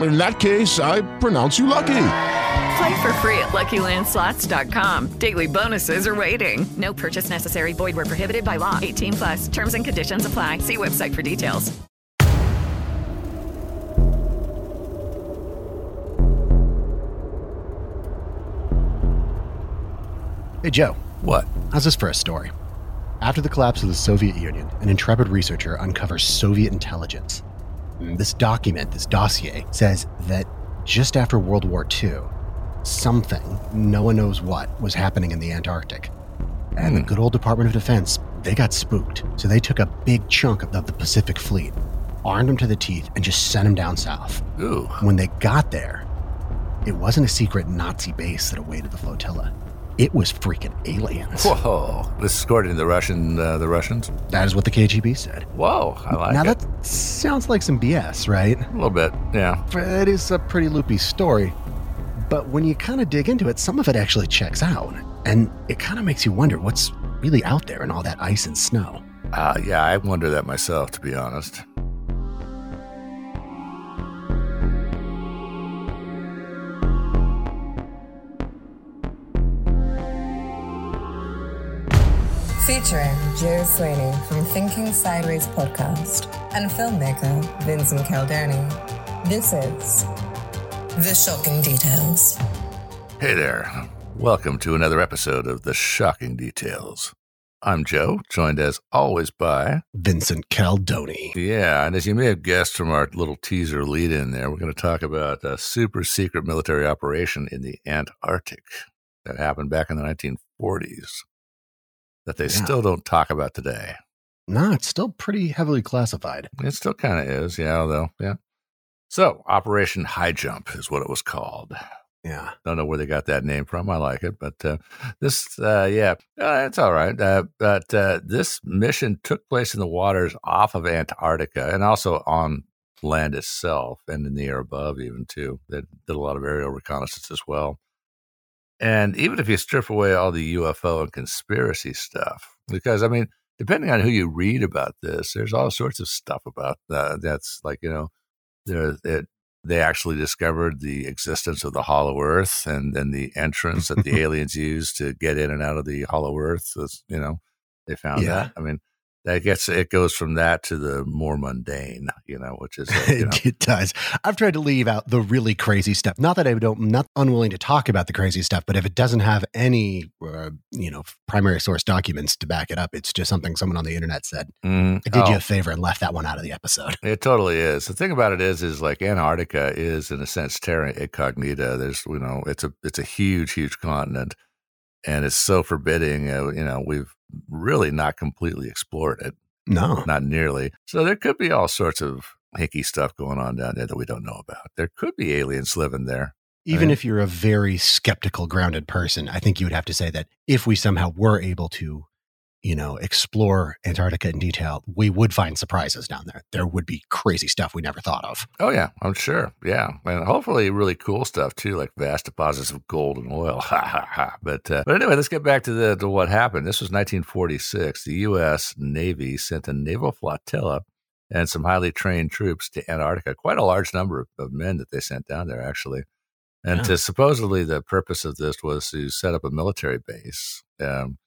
In that case, I pronounce you lucky. Play for free at LuckyLandSlots.com. Daily bonuses are waiting. No purchase necessary. Void where prohibited by law. 18 plus. Terms and conditions apply. See website for details. Hey, Joe. What? How's this for a story? After the collapse of the Soviet Union, an intrepid researcher uncovers Soviet intelligence. This document, this dossier, says that just after World War II, something, no one knows what, was happening in the Antarctic. And the hmm. good old Department of Defense, they got spooked. So they took a big chunk of the, of the Pacific Fleet, armed them to the teeth, and just sent them down south. Ooh. When they got there, it wasn't a secret Nazi base that awaited the flotilla. It was freaking aliens. Whoa. This is according to the Russian, uh, the Russians. That is what the KGB said. Whoa, I like now it. that sounds like some BS, right? A little bit, yeah. It is a pretty loopy story, but when you kind of dig into it, some of it actually checks out, and it kind of makes you wonder what's really out there in all that ice and snow. Uh, yeah, I wonder that myself, to be honest. Featuring Joe Sweeney from Thinking Sideways podcast and filmmaker Vincent Caldoni. This is The Shocking Details. Hey there. Welcome to another episode of The Shocking Details. I'm Joe, joined as always by Vincent Caldoni. Yeah, and as you may have guessed from our little teaser lead in there, we're going to talk about a super secret military operation in the Antarctic that happened back in the 1940s that they Yeah. still don't talk about today. No, it's still pretty heavily classified. It still kind of is, yeah, though. yeah. So, Operation High Jump is what it was called. Yeah. Don't know where they got that name from. I like it, but uh, this, uh, yeah, uh, it's all right. Uh, but uh, this mission took place in the waters off of Antarctica and also on land itself and in the air above, even too. They did a lot of aerial reconnaissance as well. And even if you strip away all the UFO and conspiracy stuff, because I mean, depending on who you read about this, there's all sorts of stuff about that. That's like you know, there it, they actually discovered the existence of the Hollow Earth, and then the entrance that the aliens used to get in and out of the Hollow Earth. Was, you know, they found Yeah. that. I mean, that gets it goes from that to the more mundane, you know, which is uh, you know, it does. I've tried to leave out the really crazy stuff. Not that I don't, I'm not unwilling to talk about the crazy stuff, but if it doesn't have any, uh, you know, primary source documents to back it up, it's just something someone on the internet said. mhm. I did Oh. you a favor and left that one out of the episode. It totally is. The thing about it is, is like Antarctica is in a sense terra incognita. There's, you know, it's a it's a huge, huge continent, and it's so forbidding. Uh, you know, we've really not completely explored it, No. not nearly. So there could be all sorts of hinky stuff going on down there that we don't know about. There could be aliens living there. Even Right. if you're a very skeptical, grounded person, I think you would have to say that if we somehow were able to, you know, explore Antarctica in detail, we would find surprises down there. There would be crazy stuff we never thought of. Oh yeah, I'm sure. Yeah, and hopefully really cool stuff too, like vast deposits of gold and oil. Ha ha ha. But uh, but anyway, let's get back to the to what happened. This was 1946. The U.S. Navy sent a naval flotilla and some highly trained troops to Antarctica. Quite a large number of, of men that they sent down there, actually. And Yeah. to supposedly the purpose of this was to set up a military base um,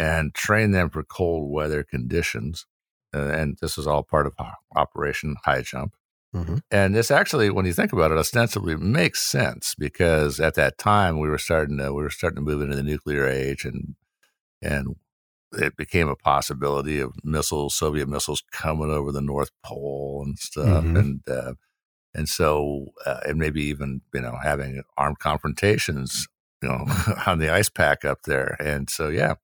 and train them for cold weather conditions. Uh, and this was all part of Operation High Jump. hmm And this actually, when you think about it, ostensibly makes sense because at that time we were starting to we were starting to move into the nuclear age, and and it became a possibility of missiles, Soviet missiles, coming over the North Pole and stuff, Mhm. and uh, and so uh, and maybe even you know having armed confrontations, you know, on the ice pack up there, and so yeah,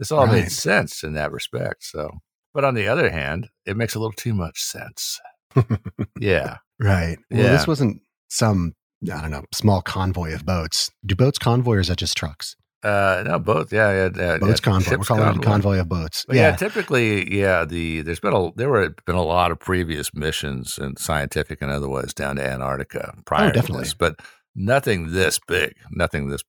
this all Right. made sense in that respect. So, but on the other hand, it makes a little too much sense. Yeah. Right. Well, Yeah. this wasn't some, I don't know, small convoy of boats. Do boats convoy or is that just trucks? Uh, no, both. Yeah, yeah. yeah Boats yeah, convoy. We're calling it a convoy of boats. Yeah. yeah. typically, yeah. The there's been a there were been a lot of previous missions and scientific and otherwise down to Antarctica prior Oh, definitely. this, but nothing this big, nothing this.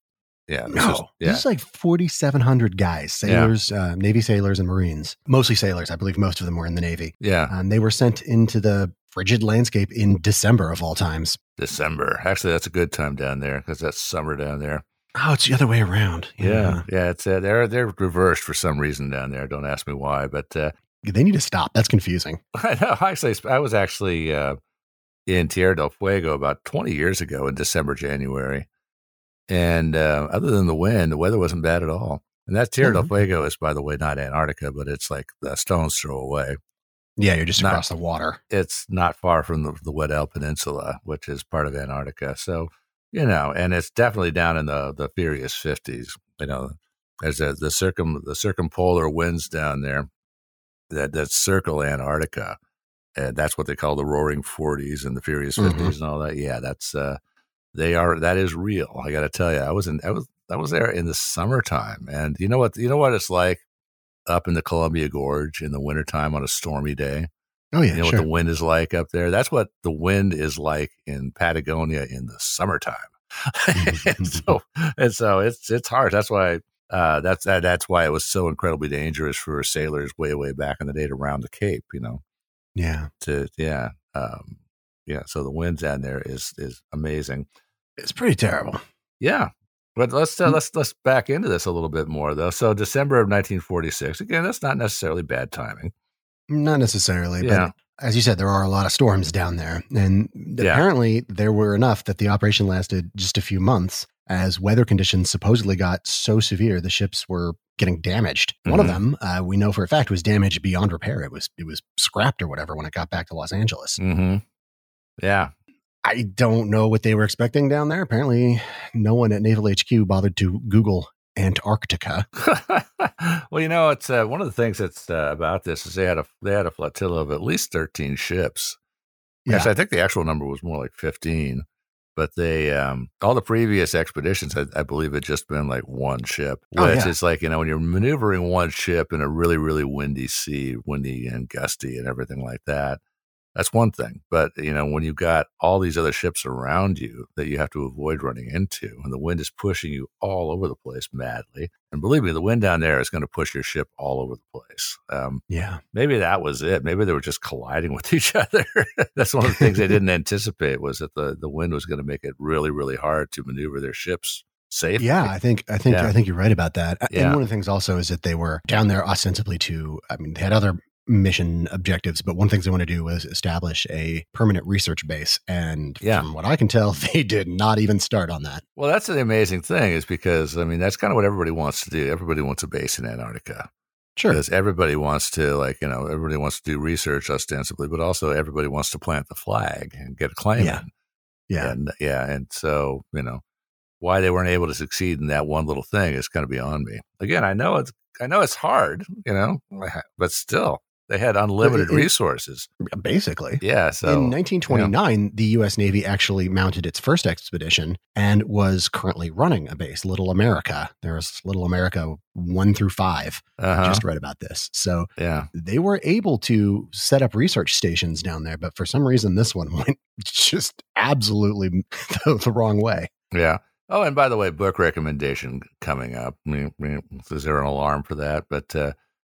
Yeah, this No, is- yeah, this is like 4,700 guys, sailors, uh, Navy sailors, and Marines. Mostly sailors. I believe most of them were in the Navy. yeah. Um, they were sent into the frigid landscape in December of all times. December. Actually, that's a good time down there because that's summer down there. Oh, it's the other way around. Yeah, yeah. It's uh, they're they're reversed for some reason down there. Don't ask me why, but uh, They need to stop. That's confusing. I know. Actually, I was actually uh, in Tierra del Fuego about 20 years ago in December, January. And uh, other than the wind, the weather wasn't bad at all. And that Tierra del Mhm. Fuego is, by the way, not Antarctica, but it's like a stone's throw away. Yeah, you're just Not- across the water. It's not far from the, the Weddell Peninsula, which is part of Antarctica. So, you know, and it's definitely down in the, the furious 50s. You know, there's a, the circum the circumpolar winds down there that, that circle Antarctica. And that's what they call the roaring 40s and the furious 50s Mhm. and all that. Yeah, that's uh they are that is real. I got to tell you. I was in I was I was there in the summertime and you know what you know what it's like up in the Columbia Gorge in the wintertime on a stormy day. Oh, yeah, You know sure. what the wind is like up there? That's what the wind is like in Patagonia in the summertime. and so and so it's it's hard. That's why uh, that's that, that's why it was so incredibly dangerous for sailors way way back in the day to round the Cape. You know, yeah. to yeah um, yeah. So the wind down there is is amazing. It's pretty terrible. Yeah. But let's uh, Mm. let's let's back into this a little bit more though. So December of 1946. Again, that's not necessarily bad timing. Not necessarily, Yeah. but as you said, there are a lot of storms down there. And Yeah. apparently, there were enough that the operation lasted just a few months as weather conditions supposedly got so severe the ships were getting damaged. One of Mhm. them, uh, we know for a fact, was damaged beyond repair. It was it was scrapped or whatever when it got back to Los Angeles. Mm-hmm. Yeah. I don't know what they were expecting down there. Apparently, no one at Naval HQ bothered to Google Antarctica. well, you know, it's uh, one of the things that's uh, about this is they had a they had a flotilla of at least thirteen ships. Yeah. I think the actual number was more like fifteen. But they um, all the previous expeditions, I, I believe, had just been like one ship, which Oh, yeah. is like you know when you're maneuvering one ship in a really really windy sea, windy and gusty and everything like that. That's one thing. But, you know, when you've got all these other ships around you that you have to avoid running into, and the wind is pushing you all over the place madly. And believe me, the wind down there is going to push your ship all over the place. Um, Yeah. maybe that was it. Maybe they were just colliding with each other. That's one of the things they didn't anticipate was that the, the wind was going to make it really, really hard to maneuver their ships safely. Yeah, I think I think Yeah. I think you're right about that. Yeah. And one of the things also is that they were down there ostensibly to I mean they had other mission objectives, but one of the things they want to do was establish a permanent research base. And Yeah. from what I can tell, they did not even start on that. Well, that's the amazing thing is because, I mean, that's kind of what everybody wants to do. Everybody wants a base in Antarctica. Sure. Because everybody wants to, like, you know, everybody wants to do research ostensibly, but also everybody wants to plant the flag and get a claim Yeah. in. Yeah. And yeah. And so, you know, why they weren't able to succeed in that one little thing is kind of beyond me. Again, I know it's, I know it's hard, you know, but still, they had unlimited it- resources. Basically. Yeah. So, in 1929, the U.S. Navy actually mounted its first expedition and was currently running a base, Little America. There's Little America one through five. I uh-huh, just read about this. So yeah. they were able to set up research stations down there, but for some reason, this one went just absolutely the, the wrong way. Yeah. Oh, and by the way, book recommendation coming up. I mean, I mean, is there an alarm for that? But uh,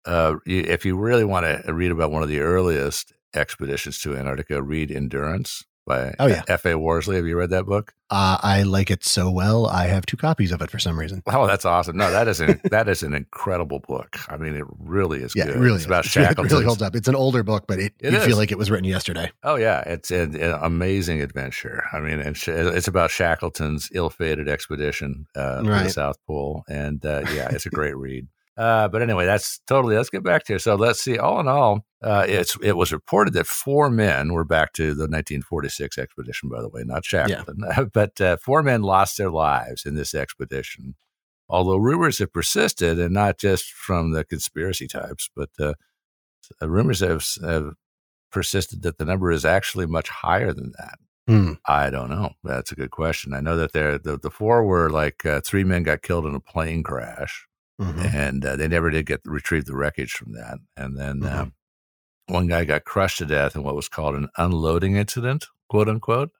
uh, if you really want to read about one of the earliest expeditions to Antarctica. Read Endurance by Oh, yeah. F.A. Worsley. Have you read that book? Uh, I like it so well. I have two copies of it for some reason. Oh, that's awesome. No, that is an, that is an incredible book. I mean, it really is Yeah, good. it really it's is. about It's Shackleton. It really holds up. It's an older book, but it, It you is. feel like it was written yesterday. Oh yeah, it's an, an amazing adventure. I mean, sh- it's about Shackleton's ill-fated expedition uh, to the South Pole, and uh, yeah, it's a great read. Uh, but anyway, that's totally. Let's get back to it. So let's see. All in all, uh, it's it was reported that four men were back to the 1946 expedition. By the way, not Shackleton, but uh, four men lost their lives in this expedition. Although rumors have persisted, and not just from the conspiracy types, but uh, rumors have, have persisted that the number is actually much higher than that. Hmm. I don't know. That's a good question. I know that there the, the four were like uh, three men got killed in a plane crash, Mhm. and uh, they never did get retrieve the wreckage from that. And then Mhm. um, one guy got crushed to death in what was called an unloading incident, quote unquote.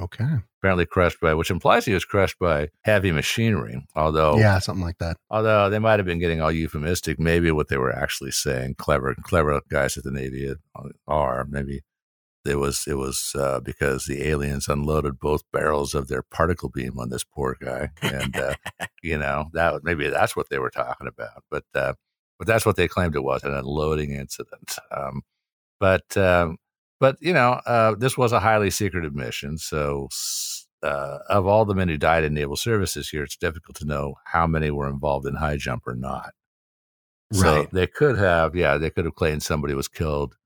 Okay. Apparently crushed by, which implies he was crushed by heavy machinery. Although, Yeah, something like that. although they might have been getting all euphemistic, maybe what they were actually saying, clever, clever guys at the Navy are maybe it was it was uh, because the aliens unloaded both barrels of their particle beam on this poor guy, and uh, you know that maybe that's what they were talking about. But uh, but that's what they claimed it was an unloading incident. Um, but um, but you know uh, this was a highly secretive mission, so. Uh, of all the men who died in naval services here, it's difficult to know how many were involved in high jump or not. So they could have, yeah, they could have claimed somebody was killed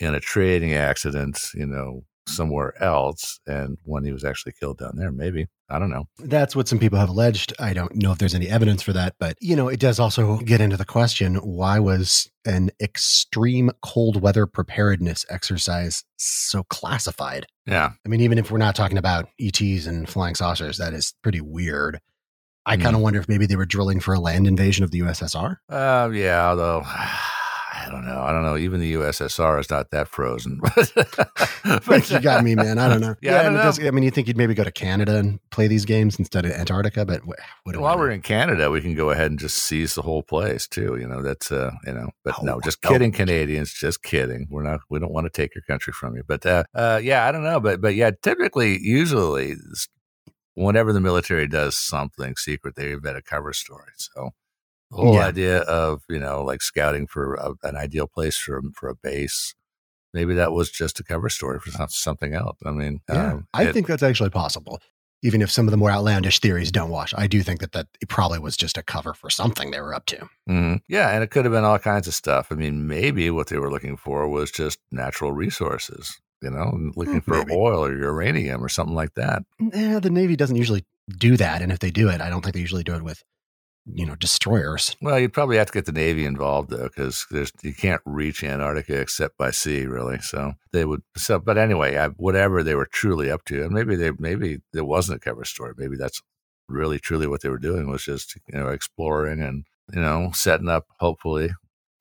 in a trading accident, you know, somewhere else, and when he was actually killed down there, maybe I don't know. That's what some people have alleged. I don't know if there's any evidence for that, but you know, it does also get into the question why was an extreme cold weather preparedness exercise so classified? Yeah, I mean, even if we're not talking about ETs and flying saucers, that is pretty weird. I Hmm. kind of wonder if maybe they were drilling for a land invasion of the USSR. uh, yeah. Although I don't know, I don't know. Even the USSR is not that frozen. But you got me, man. I don't know. Yeah, I don't know. does- I mean, you think you'd maybe go to Canada and play these games instead of Antarctica, but While we're in Canada, we can go ahead and just seize the whole place too. You know, that's uh, you know, but Oh, no, just no. kidding, Canadians, just kidding. We're not, we don't want to take your country from you. But uh, uh, yeah, I don't know, but but yeah, typically, usually, whenever the military does something secret, they invent a cover story. So the whole Yeah. idea of you know, like scouting for a, an ideal place for for a base. Maybe that was just a cover story for something else. I mean, Yeah, um, I it- think that's actually possible. Even if some of the more outlandish theories don't wash, I do think that that it probably was just a cover for something they were up to. Mhm. Yeah, and it could have been all kinds of stuff. I mean, maybe what they were looking for was just natural resources, you know, looking for Hmm, maybe. oil or uranium or something like that. Yeah, the Navy doesn't usually do that, and if they do it, I don't think they usually do it with, you know, destroyers. Well, you'd probably have to get the Navy involved though, because there's you can't reach Antarctica except by sea, really. So they would. So, but anyway, I, whatever they were truly up to, and maybe they maybe there wasn't a cover story. Maybe that's really truly what they were doing was just you know exploring and you know setting up hopefully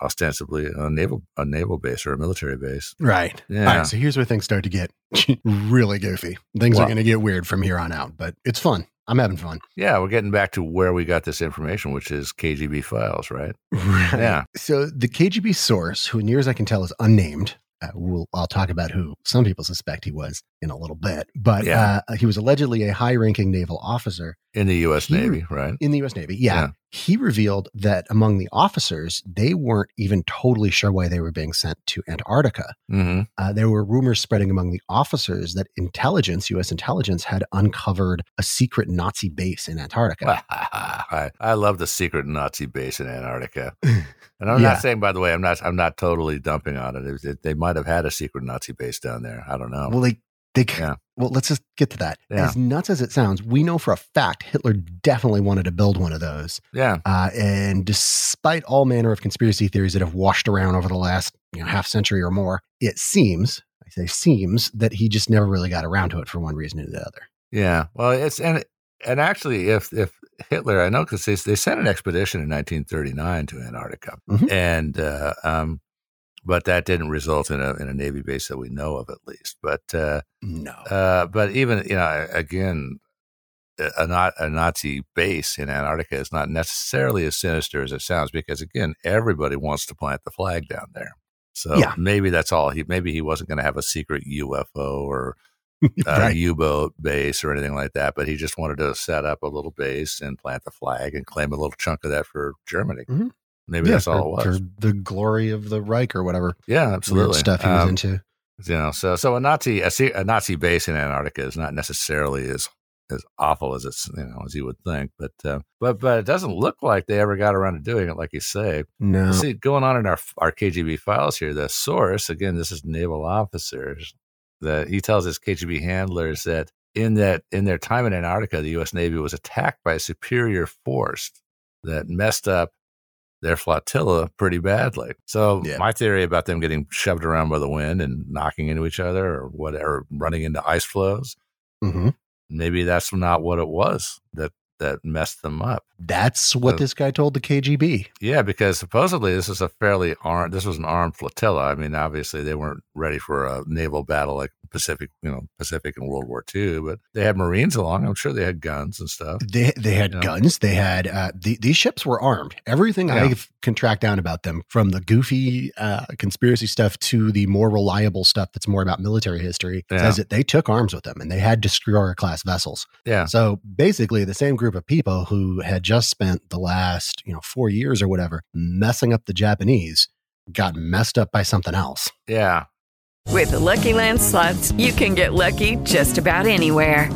ostensibly a naval a naval base or a military base. Right. Yeah. All right. So here's where things start to get really goofy. Things are going to get weird from here on out, but it's fun. I'm having fun. Yeah, we're getting back to where we got this information, which is KGB files, right? Right. Yeah. So the KGB source, who near as I can tell is unnamed, uh, we'll, I'll talk about who some people suspect he was in a little bit, but Yeah. uh, he was allegedly a high-ranking naval officer In the U.S. He- Navy, right? in the U.S. Navy. Yeah. Yeah. He revealed that among the officers, they weren't even totally sure why they were being sent to Antarctica. hmm Uh, there were rumors spreading among the officers that intelligence, U.S. intelligence, had uncovered a secret Nazi base in Antarctica. I, I love the secret Nazi base in Antarctica, and I'm Yeah. not saying, by the way, I'm not I'm not totally dumping on it. It- it- they might have had a secret Nazi base down there. I don't know. Well, they, they, Yeah. Well, let's just get to that. Yeah. As nuts as it sounds, we know for a fact Hitler definitely wanted to build one of those. yeah, Uh, and despite all manner of conspiracy theories that have washed around over the last you know, half century or more, it seems, I say seems, that he just never really got around to it for one reason or the other. yeah. Well, it's and and actually, if if Hitler, I know because they they sent an expedition in 1939 to Antarctica, Mhm. and uh, um, but that didn't result in a in a Navy base that we know of, at least. But uh, No. Uh, but even you know, again, a, not a Nazi base in Antarctica is not necessarily as sinister as it sounds because again, everybody wants to plant the flag down there. So Yeah. maybe that's all. He maybe he wasn't going to have a secret UFO or uh, Right. U-boat base or anything like that, but he just wanted to set up a little base and plant the flag and claim a little chunk of that for Germany. Mhm. Maybe Yeah, that's all for, it was. the glory of the Reich or whatever yeah, absolutely. stuff he was Um, into. You know, so so a Nazi a, a Nazi base in Antarctica is not necessarily as as awful as it's you know as you would think, but uh, but but it doesn't look like they ever got around to doing it, like you say. No, See, going on in our our KGB files here, the source again, this is naval officers. That he tells his KGB handlers that in that in their time in Antarctica, the U.S. Navy was attacked by a superior force that messed up their flotilla pretty badly. So Yeah. my theory about them getting shoved around by the wind and knocking into each other or whatever, running into ice floes, hmm maybe that's not what it was that that messed them up. that's what this guy told the KGB. Yeah, because supposedly this is a fairly armed. This was an armed flotilla. I mean, obviously they weren't ready for a naval battle like Pacific, you know, Pacific in World War II, but they had Marines along. I'm sure they had guns and stuff. They they had Yeah. guns. They had uh, the, these ships were armed. Everything Yeah. I can track down about them, from the goofy uh, conspiracy stuff to the more reliable stuff that's more about military history, Yeah. says that they took arms with them and they had destroyer class vessels. Yeah, So basically, the same group of people who had just spent the last you know four years or whatever messing up the Japanese got messed up by something else. yeah. With the Lucky Land slots, you can get lucky just about anywhere.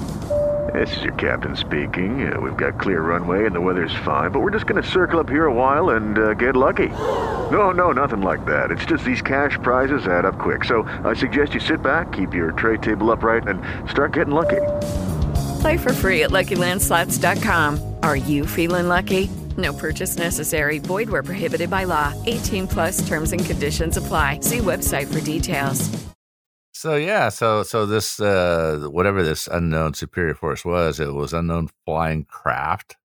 This is your captain speaking. Uh, we've got clear runway and the weather's fine, but we're just going to circle up here a while and uh, get lucky. No, no, nothing like that. It's just these cash prizes add up quick. So I suggest you sit back, keep your tray table upright, and start getting lucky. Play for free at LuckyLandSlots.com. Are you feeling lucky? No purchase necessary. Void where prohibited by law. 18 plus terms and conditions apply. See website for details. So yeah, so so this uh whatever this unknown superior force was, it was unknown flying craft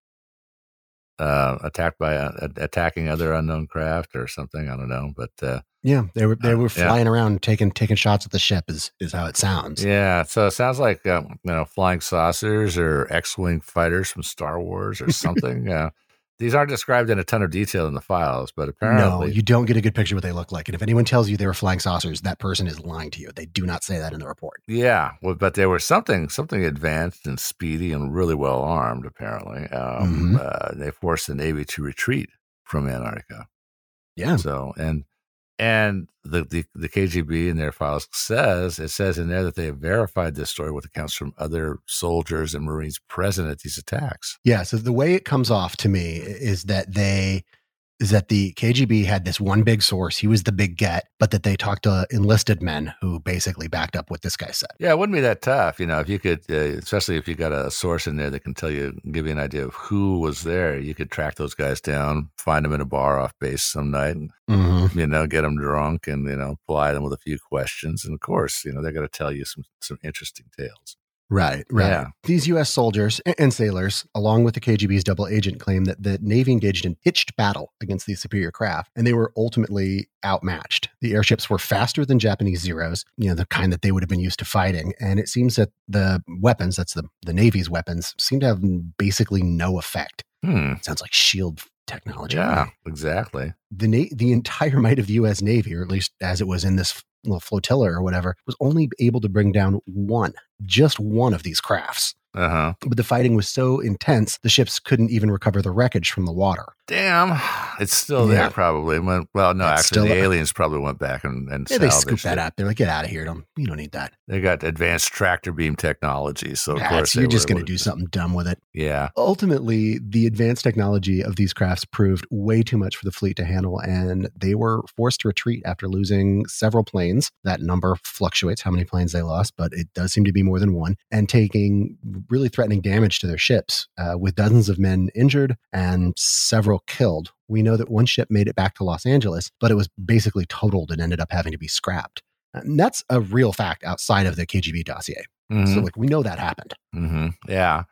uh attacked by uh, attacking other unknown craft or something, I don't know, but uh Yeah, they were they Uh, were yeah. flying around taking taking shots at the ship. Is is how it sounds. yeah, so it sounds like um, you know flying saucers or X-wing fighters from Star Wars or something. uh, these aren't described in a ton of detail in the files, but apparently No, you don't get a good picture of what they look like. And if anyone tells you they were flying saucers, that person is lying to you. They do not say that in the report. yeah, well, but they were something something advanced and speedy and really well armed. Apparently, um, Mhm. uh, they forced the Navy to retreat from Antarctica. Yeah. So and and the, the the KGB in their files says it says in there that they have verified this story with accounts from other soldiers and Marines present at these attacks. Yeah. So the way it comes off to me is that they is that the KGB had this one big source. He was the big get, but that they talked to enlisted men who basically backed up what this guy said. Yeah, it wouldn't be that tough, you know, if you could, uh, especially if you got a source in there that can tell you, give you an idea of who was there. You could track those guys down, find them in a bar off base some night, and Mm-hmm. you know, get them drunk, and you know, ply them with a few questions, and of course, you know, they're going to tell you some some interesting tales. Right, right. Yeah. These U.S. soldiers and sailors, along with the KGB's double agent, claim that the Navy engaged in pitched battle against these superior craft, and they were ultimately outmatched. The airships were faster than Japanese Zeros, you know, the kind that they would have been used to fighting. And it seems that the weapons, that's the, the Navy's weapons, seem to have basically no effect. Hmm. Sounds like shield technology. Yeah, exactly. The, na- the entire might of the U.S. Navy, or at least as it was in this flotilla or whatever, was only able to bring down one, just one of these crafts. Uh huh. But the fighting was so intense, the ships couldn't even recover the wreckage from the water. Damn, it's still Yeah. there probably. Well, no, It's actually, the aliens probably went back and, and Yeah, they scooped that up. They're like, get out of here. Don't, you don't need that. They got advanced tractor beam technology, so of Yeah, course you're just going to do something dumb with it. Yeah, Ultimately, the advanced technology of these crafts proved way too much for the fleet to handle, and they were forced to retreat after losing several planes. That number fluctuates how many planes they lost, but it does seem to be more than one, and taking really threatening damage to their ships, uh, with dozens of men injured and several killed. We know that one ship made it back to Los Angeles, but it was basically totaled and ended up having to be scrapped. And that's a real fact outside of the KGB dossier. So, Mhm. like, we know that happened. hmm Yeah.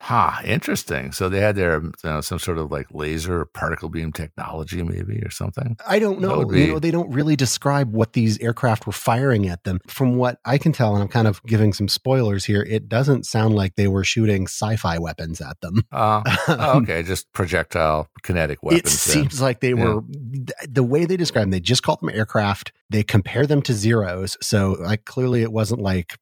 Huh, interesting. So they had their you know, some sort of like laser particle beam technology, maybe, or something. I don't know. be- You know, they don't really describe what these aircraft were firing at them. From what I can tell, and I'm kind of giving some spoilers here, it doesn't sound like they were shooting sci-fi weapons at them. Uh, oh, okay, just projectile kinetic weapons. it then. seems like they were th- the way they describe them. They just call them aircraft. They compare them to zeros. So, like, clearly, it wasn't like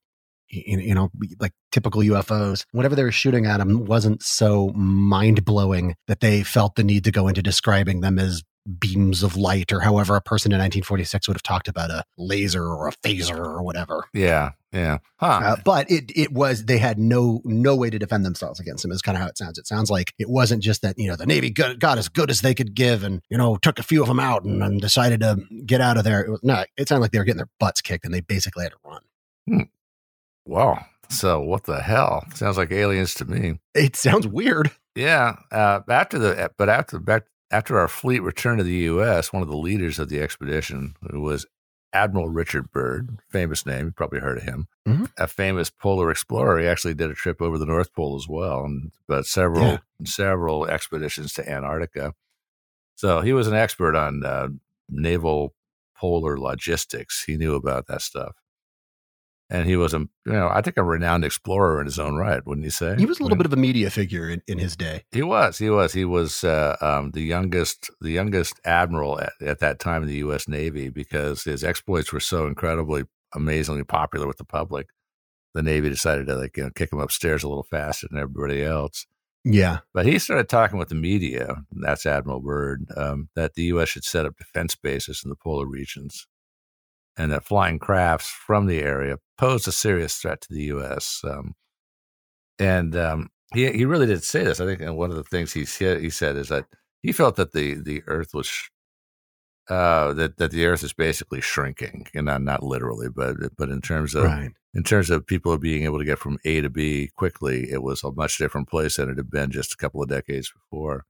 you know, like typical UFOs. Whatever they were shooting at them wasn't so mind blowing that they felt the need to go into describing them as beams of light or however a person in 1946 would have talked about a laser or a phaser or whatever. Yeah, yeah. Huh. Uh, but it it was they had no no way to defend themselves against them. Is kind of how it sounds. It sounds like it wasn't just that you know the Navy got, got as good as they could give, and you know took a few of them out and, and decided to get out of there. It was, no, it sounded like they were getting their butts kicked, and they basically had to run. Wow. So what the hell? Sounds like aliens to me. It sounds weird. Yeah. Uh, after the but after back after our fleet returned to the U.S., one of the leaders of the expedition who was Admiral Richard Byrd, famous name. You probably heard of him. Mhm. A famous polar explorer. He actually did a trip over the North Pole as well, and but several Yeah. several expeditions to Antarctica. So he was an expert on uh, naval polar logistics. He knew about that stuff. And he was a, you know, I think a renowned explorer in his own right, wouldn't you say? He was a little bit of a media figure in, in his day. He was. He was. He was uh, um, the youngest, the youngest admiral at, at that time in the U.S. Navy because his exploits were so incredibly, amazingly popular with the public. The Navy decided to like you know kick him upstairs a little faster than everybody else. Yeah, But he started talking with the media. That's Admiral Byrd. Um, that the U.S. should set up defense bases in the polar regions, and that flying crafts from the area posed a serious threat to the U.S. Um, and um, he he really did say this. I think one of the things he said he said is that he felt that the the Earth was sh- uh, that that the Earth is basically shrinking, and not not literally, but but in terms of right. in terms of people being able to get from A to B quickly, it was a much different place than it had been just a couple of decades before.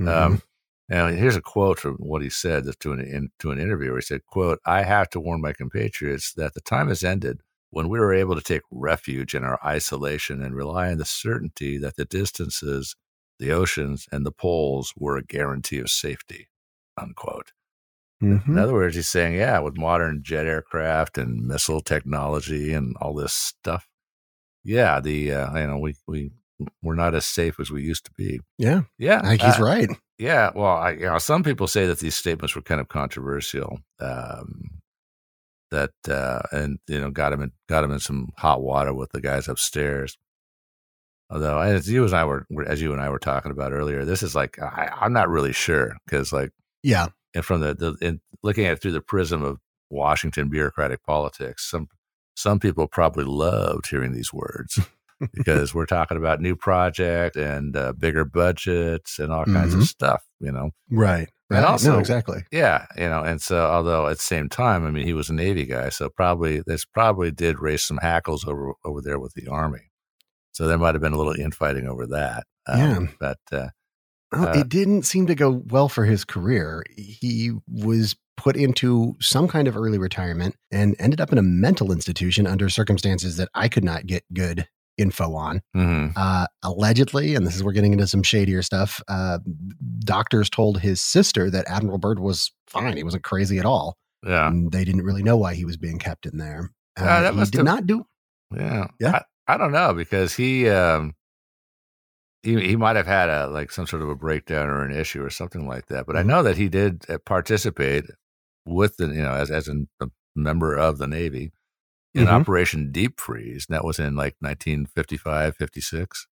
Mhm. Um, and here's a quote from what he said to an in, to an interviewer. He said, "quote I have to warn my compatriots that the time has ended when we were able to take refuge in our isolation and rely on the certainty that the distances, the oceans, and the poles were a guarantee of safety." Unquote. Mhm. In other words, he's saying, yeah, with modern jet aircraft and missile technology and all this stuff, yeah, the uh, you know we we we're not as safe as we used to be. Yeah, Yeah, I think he's uh, right. Yeah, well, I, you know, some people say that these statements were kind of controversial. Um, that uh, and you know got him in got him in some hot water with the guys upstairs. Although, as you and I were as you and I were talking about earlier, this is like I, I'm not really sure because like Yeah, and from the, the in looking at it through the prism of Washington bureaucratic politics, some some people probably loved hearing these words because we're talking about new project and uh, bigger budgets and all kinds Mhm. of stuff, you know. right. And right. also- no, exactly. Yeah, you know, and so although at the same time, I mean, he was a Navy guy, so probably this probably did raise some hackles over over there with the Army. So there might have been a little infighting over that. Um, Yeah. but uh, Well, Uh, it didn't seem to go well for his career. He was put into some kind of early retirement and ended up in a mental institution under circumstances that I could not get good info on. mhm. Uh, allegedly, and this is we're getting into some shadier stuff. Uh, doctors told his sister that Admiral Byrd was fine; he wasn't crazy at all. yeah, And they didn't really know why he was being kept in there. Uh, Yeah, that he must did have- not do. Yeah. Yeah. I, I don't know because he um he he might have had a like some sort of a breakdown or an issue or something like that. But I know that he did uh, participate with the you know as as an- a member of the Navy in Mhm. Operation Deep Freeze. And that was in like 1955, 56.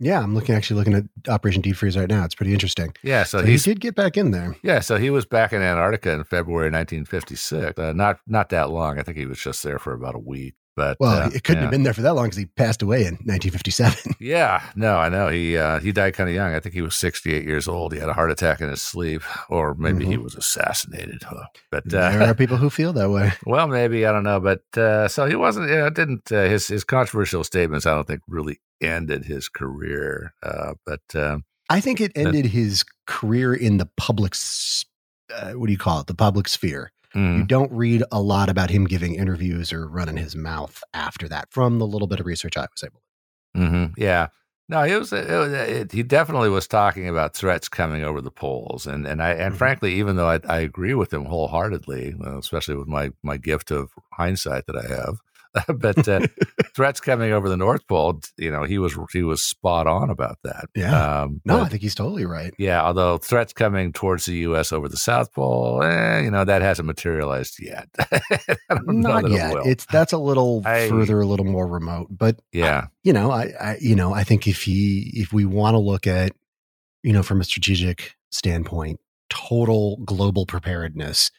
Yeah, I'm looking actually looking at Operation Deep Freeze right now. It's pretty interesting. Yeah, so, So he did get back in there. yeah, so he was back in Antarctica in February 1956. Uh, not not that long. I think he was just there for about a week. But Well, uh, it couldn't yeah. have been there for that long because he passed away in 1957. Yeah, no, I know. He uh, he died kind of young. I think he was 68 years old. He had a heart attack in his sleep, or maybe he was assassinated. Huh? But Mm-hmm. there uh, are people who feel that way. well, maybe I don't know. But uh, so he wasn't. You know, didn't uh, his his controversial statements? I don't think really ended his career. Uh, but uh, I think it ended his career in the public. Uh, what do you call it? The public sphere. Mm, You don't read a lot about him giving interviews or running his mouth after that. From the little bit of research I was able. mhm, yeah. No, it was, it was it, he definitely was talking about threats coming over the poles, and and I and Mhm. frankly, even though I, I agree with him wholeheartedly, uh, especially with my my gift of hindsight that I have, but uh, threats coming over the North Pole, you know, he was he was spot on about that. Yeah. Um, No, but- I think he's totally right. yeah, although threats coming towards the U.S. over the South Pole, eh, you know, that hasn't materialized yet. I Not it yet. will. It's that's a little I- further, a little more remote. But yeah, you know, I, I you know, I think if he if we want to look at, you know, from a strategic standpoint, total global preparedness,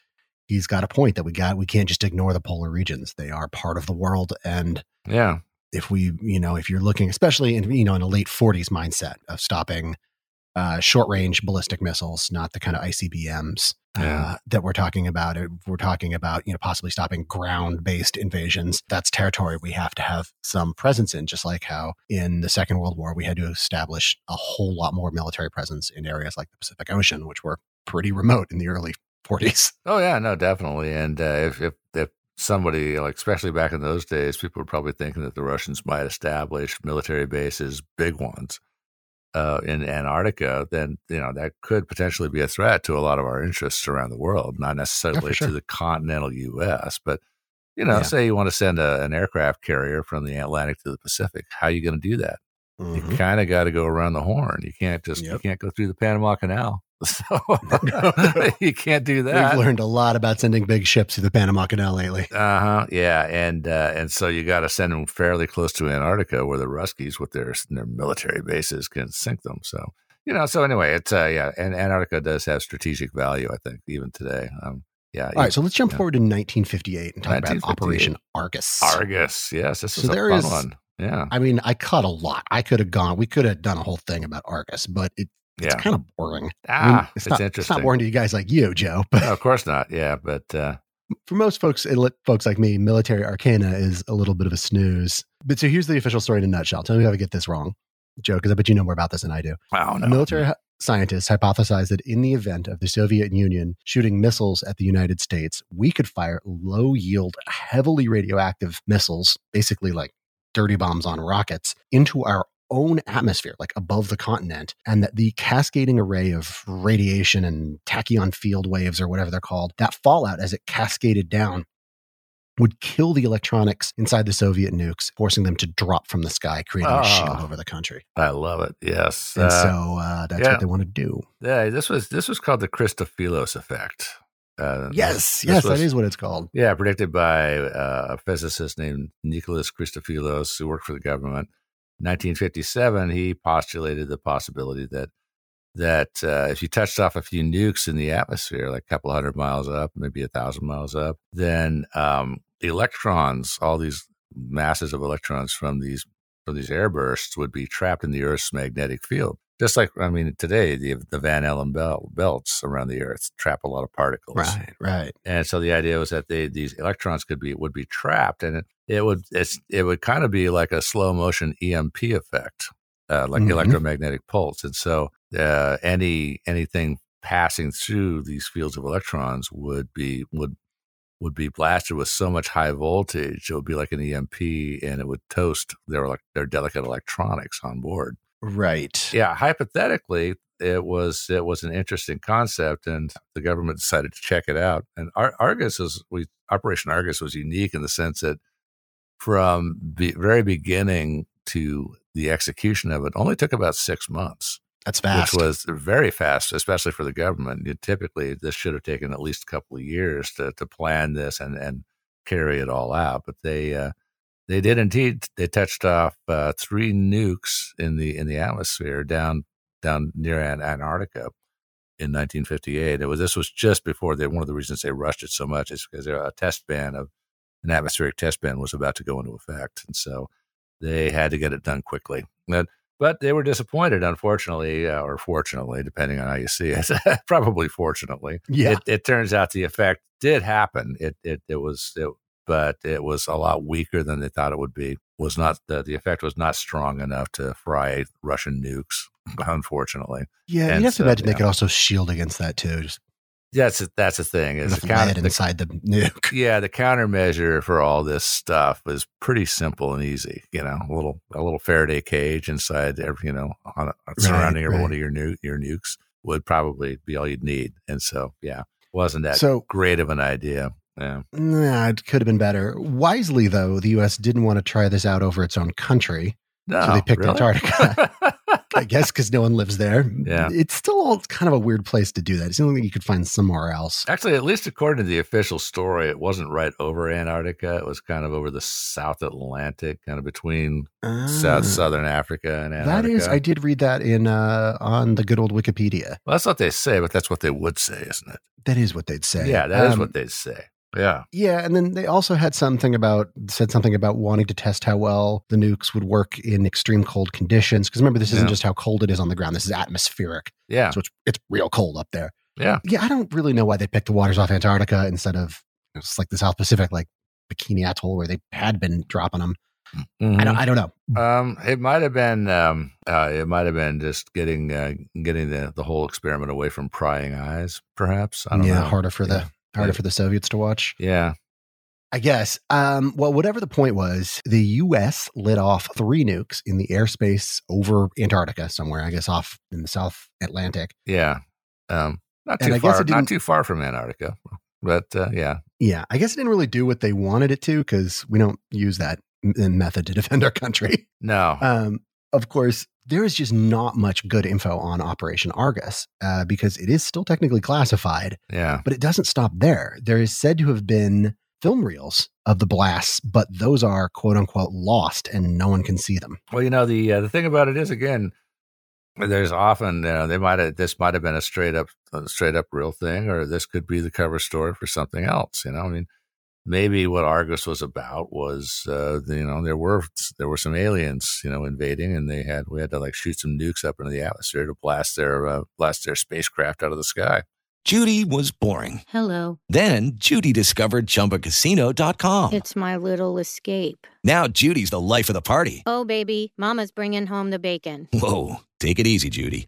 he's got a point that we got we can't just ignore the polar regions. They are part of the world. And yeah, if we, you know, if you're looking, especially in you know, in a late forties mindset of stopping uh, short range ballistic missiles, not the kind of ICBMs Yeah. uh, that we're talking about. If We're talking about, you know, possibly stopping ground based invasions. That's territory we have to have some presence in, just like how in the Second World War we had to establish a whole lot more military presence in areas like the Pacific Ocean, which were pretty remote in the early 40s. Oh yeah, no, definitely. And uh, if if if somebody like, especially back in those days, people were probably thinking that the Russians might establish military bases, big ones, uh, in Antarctica, then you know that could potentially be a threat to a lot of our interests around the world. Not necessarily sure. to the continental U.S., but you know, Yeah. say you want to send a, an aircraft carrier from the Atlantic to the Pacific, how are you going to do that? Mhm. You kind of got to go around the horn. You can't just you can't go through the Panama Canal. So you can't do that. We've learned a lot about sending big ships through the Panama Canal lately. Uh huh. Yeah, and uh, and so you got to send them fairly close to Antarctica, where the Ruskies, with their their military bases, can sink them. So you know. So anyway, it's uh, yeah, and Antarctica does have strategic value. I think even today. Um, yeah. All right, so let's jump yeah. forward to 1958 and talk about Operation Argus. Argus. Yes, this So is a there fun is- one. Yeah. I mean, I cut a lot. I could have gone. We could have done a whole thing about Argus, but it, it's Yeah. kind of boring. I Ah, mean, it's, not, interesting. It's not boring to you guys like you, Joe, but No, of course not. Yeah, but uh, for most folks, folks like me, military arcana is a little bit of a snooze. But so here's the official story in a nutshell. Tell me if I get this wrong, Joe, because I bet you know more about this than I do. wow, no. Military hi- scientists hypothesized that in the event of the Soviet Union shooting missiles at the United States, we could fire low yield, heavily radioactive missiles, basically like dirty bombs on rockets, into our own atmosphere, like above the continent, and that the cascading array of radiation and tachyon field waves or whatever they're called, that fallout as it cascaded down would kill the electronics inside the Soviet nukes, forcing them to drop from the sky, creating a shield Ah. over the country. I love it. Yes. And Uh, so uh, that's yeah. what they want to do. yeah, this was this was called the Christofilos effect. Uh, Yes, yes, was- that is what it's called. Yeah, predicted by uh, a physicist named Nicholas Christofilos, who worked for the government. 1957, he postulated the possibility that that uh, if you touched off a few nukes in the atmosphere, like a couple hundred miles up, maybe a thousand miles up, then um, electrons, all these masses of electrons from these from these airbursts, would be trapped in the Earth's magnetic field. Just like I mean, today the the Van Allen belt, belts around the Earth trap a lot of particles. Right, right. And so the idea was that they, these electrons could be would be trapped, and it, it would it's, it would kind of be like a slow motion EMP effect, uh, like Mhm. electromagnetic pulse. And so uh, any anything passing through these fields of electrons would be would would be blasted with so much high voltage it would be like an EMP, and it would toast their their delicate electronics on board Right. yeah hypothetically it was it was an interesting concept and the government decided to check it out and Ar- argus is we operation argus was unique in the sense that from the very beginning to the execution of it only took about six months That's fast. which was very fast especially for the government You- typically this should have taken at least a couple of years to, to plan this and, and carry it all out but they uh, they did indeed. They touched off uh, three nukes in the in the atmosphere down down near Antarctica in 1958. It was this was just before they. One of the reasons they rushed it so much is because a test ban of an atmospheric test ban was about to go into effect, and so they had to get it done quickly. But but they were disappointed, unfortunately, uh, or fortunately, depending on how you see it. Probably fortunately, Yeah. It, it turns out the effect did happen. It it it was it, but it was a lot weaker than they thought it would be. Was not the, the effect was not strong enough to fry Russian nukes, unfortunately. yeah, and you'd have to so, imagine they could also shield against that too. Just That's that's the thing is the counter, lead the, inside the nuke. yeah the countermeasure for all this stuff is pretty simple and easy. You know, a little a little Faraday cage inside every you know on, surrounding every one of your nu- your nukes would probably be all you'd need. And so yeah, wasn't that So- great of an idea. Yeah. Nah, it could have been better. Wisely, though, the U.S. didn't want to try this out over its own country. No, so they picked really? Antarctica. I guess because no one lives there. Yeah. It's still all kind of a weird place to do that. It's the only thing you could find somewhere else. Actually, at least according to the official story, it wasn't right over Antarctica. It was kind of over the South Atlantic, kind of between South Ah. Southern Africa and That Antarctica. is, I did read that in uh, on the good old Wikipedia. well, that's what they say, but that's what they would say, isn't it? That is what they'd say. Yeah, that is Um, what they'd say. Yeah. Yeah, and then they also had something about said something about wanting to test how well the nukes would work in extreme cold conditions. Because remember, this isn't Yeah. just how cold it is on the ground; this is atmospheric, Yeah. so it's it's real cold up there. Yeah. Yeah, I don't really know why they picked the waters off Antarctica instead of it's like the South Pacific, like Bikini Atoll, where they had been dropping them. I don't, I don't know. Mm-hmm. Um, it might have been, um, uh, it might have been just getting, uh, getting the, the whole experiment away from prying eyes, perhaps. I don't know. yeah, know. harder for Yeah. the harder for the Soviets to watch. Yeah. I guess. Um, well, whatever the point was, the U.S. lit off three nukes in the airspace over Antarctica, somewhere, I guess, off in the South Atlantic. Yeah. Um, not too far, not too far from Antarctica, but, uh, yeah. Yeah, I guess it didn't really do what they wanted it to because we don't use that method to defend our country. No. Um, of course, there is just not much good info on Operation Argus uh, because it is still technically classified, yeah. but it doesn't stop there. There is said to have been film reels of the blasts, but those are quote unquote lost and no one can see them. Well, you know the uh, the thing about it is again, there's often uh, they might have this might have been a straight up a straight up real thing, or this could be the cover story for something else. You know, I mean, maybe what Argus was about was uh, you know there were there were some aliens you know invading, and they had we had to like shoot some nukes up into the atmosphere to blast their uh, blast their spacecraft out of the sky. Judy was boring. Hello. Then Judy discovered ChumbaCasino.com. It's my little escape. Now Judy's the life of the party. Oh, baby, Mama's bringing home the bacon. Whoa, take it easy, Judy.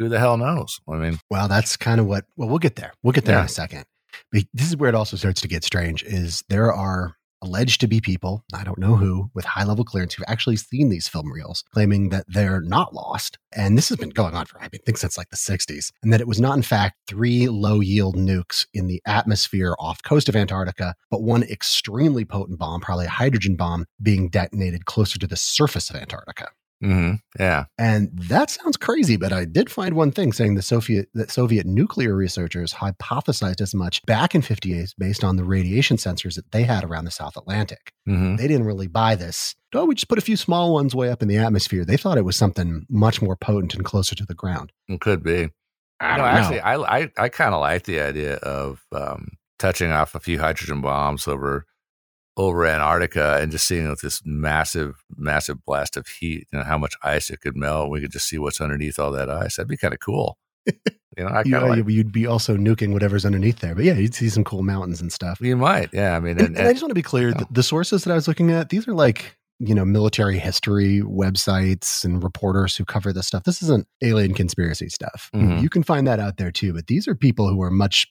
Who the hell knows? I mean, Well, that's kind of what. Well, we'll get there. We'll get there in a second. But this is where it also starts to get strange. Is there are alleged to be people I don't know who with high level clearance who've actually seen these film reels, claiming that they're not lost. And this has been going on for I think since like the '60s, and that it was not in fact three low yield nukes in the atmosphere off coast of Antarctica, but one extremely potent bomb, probably a hydrogen bomb, being detonated closer to the surface of Antarctica. Hmm yeah, And that sounds crazy, but I did find one thing saying the Soviet that Soviet nuclear researchers hypothesized as much back in 58 based on the radiation sensors that they had around the South Atlantic. hmm They didn't really buy this. Oh, we just put a few small ones way up in the atmosphere. They thought it was something much more potent and closer to the ground. it could be. I no, don't know. actually, I I, I kind of like the idea of um, touching off a few hydrogen bombs over over Antarctica and just seeing with this massive, massive blast of heat, you know, how much ice it could melt. We could just see what's underneath all that ice. That'd be kind of cool. You know, I Yeah, like. you'd be also nuking whatever's underneath there. But yeah, you'd see some cool mountains and stuff. You might, yeah. I mean, And, and, and I just want to be clear: yeah. the, the sources that I was looking at, these are like you know military history websites and reporters who cover this stuff. This isn't alien conspiracy stuff. Mhm. You can find that out there too. But these are people who are much.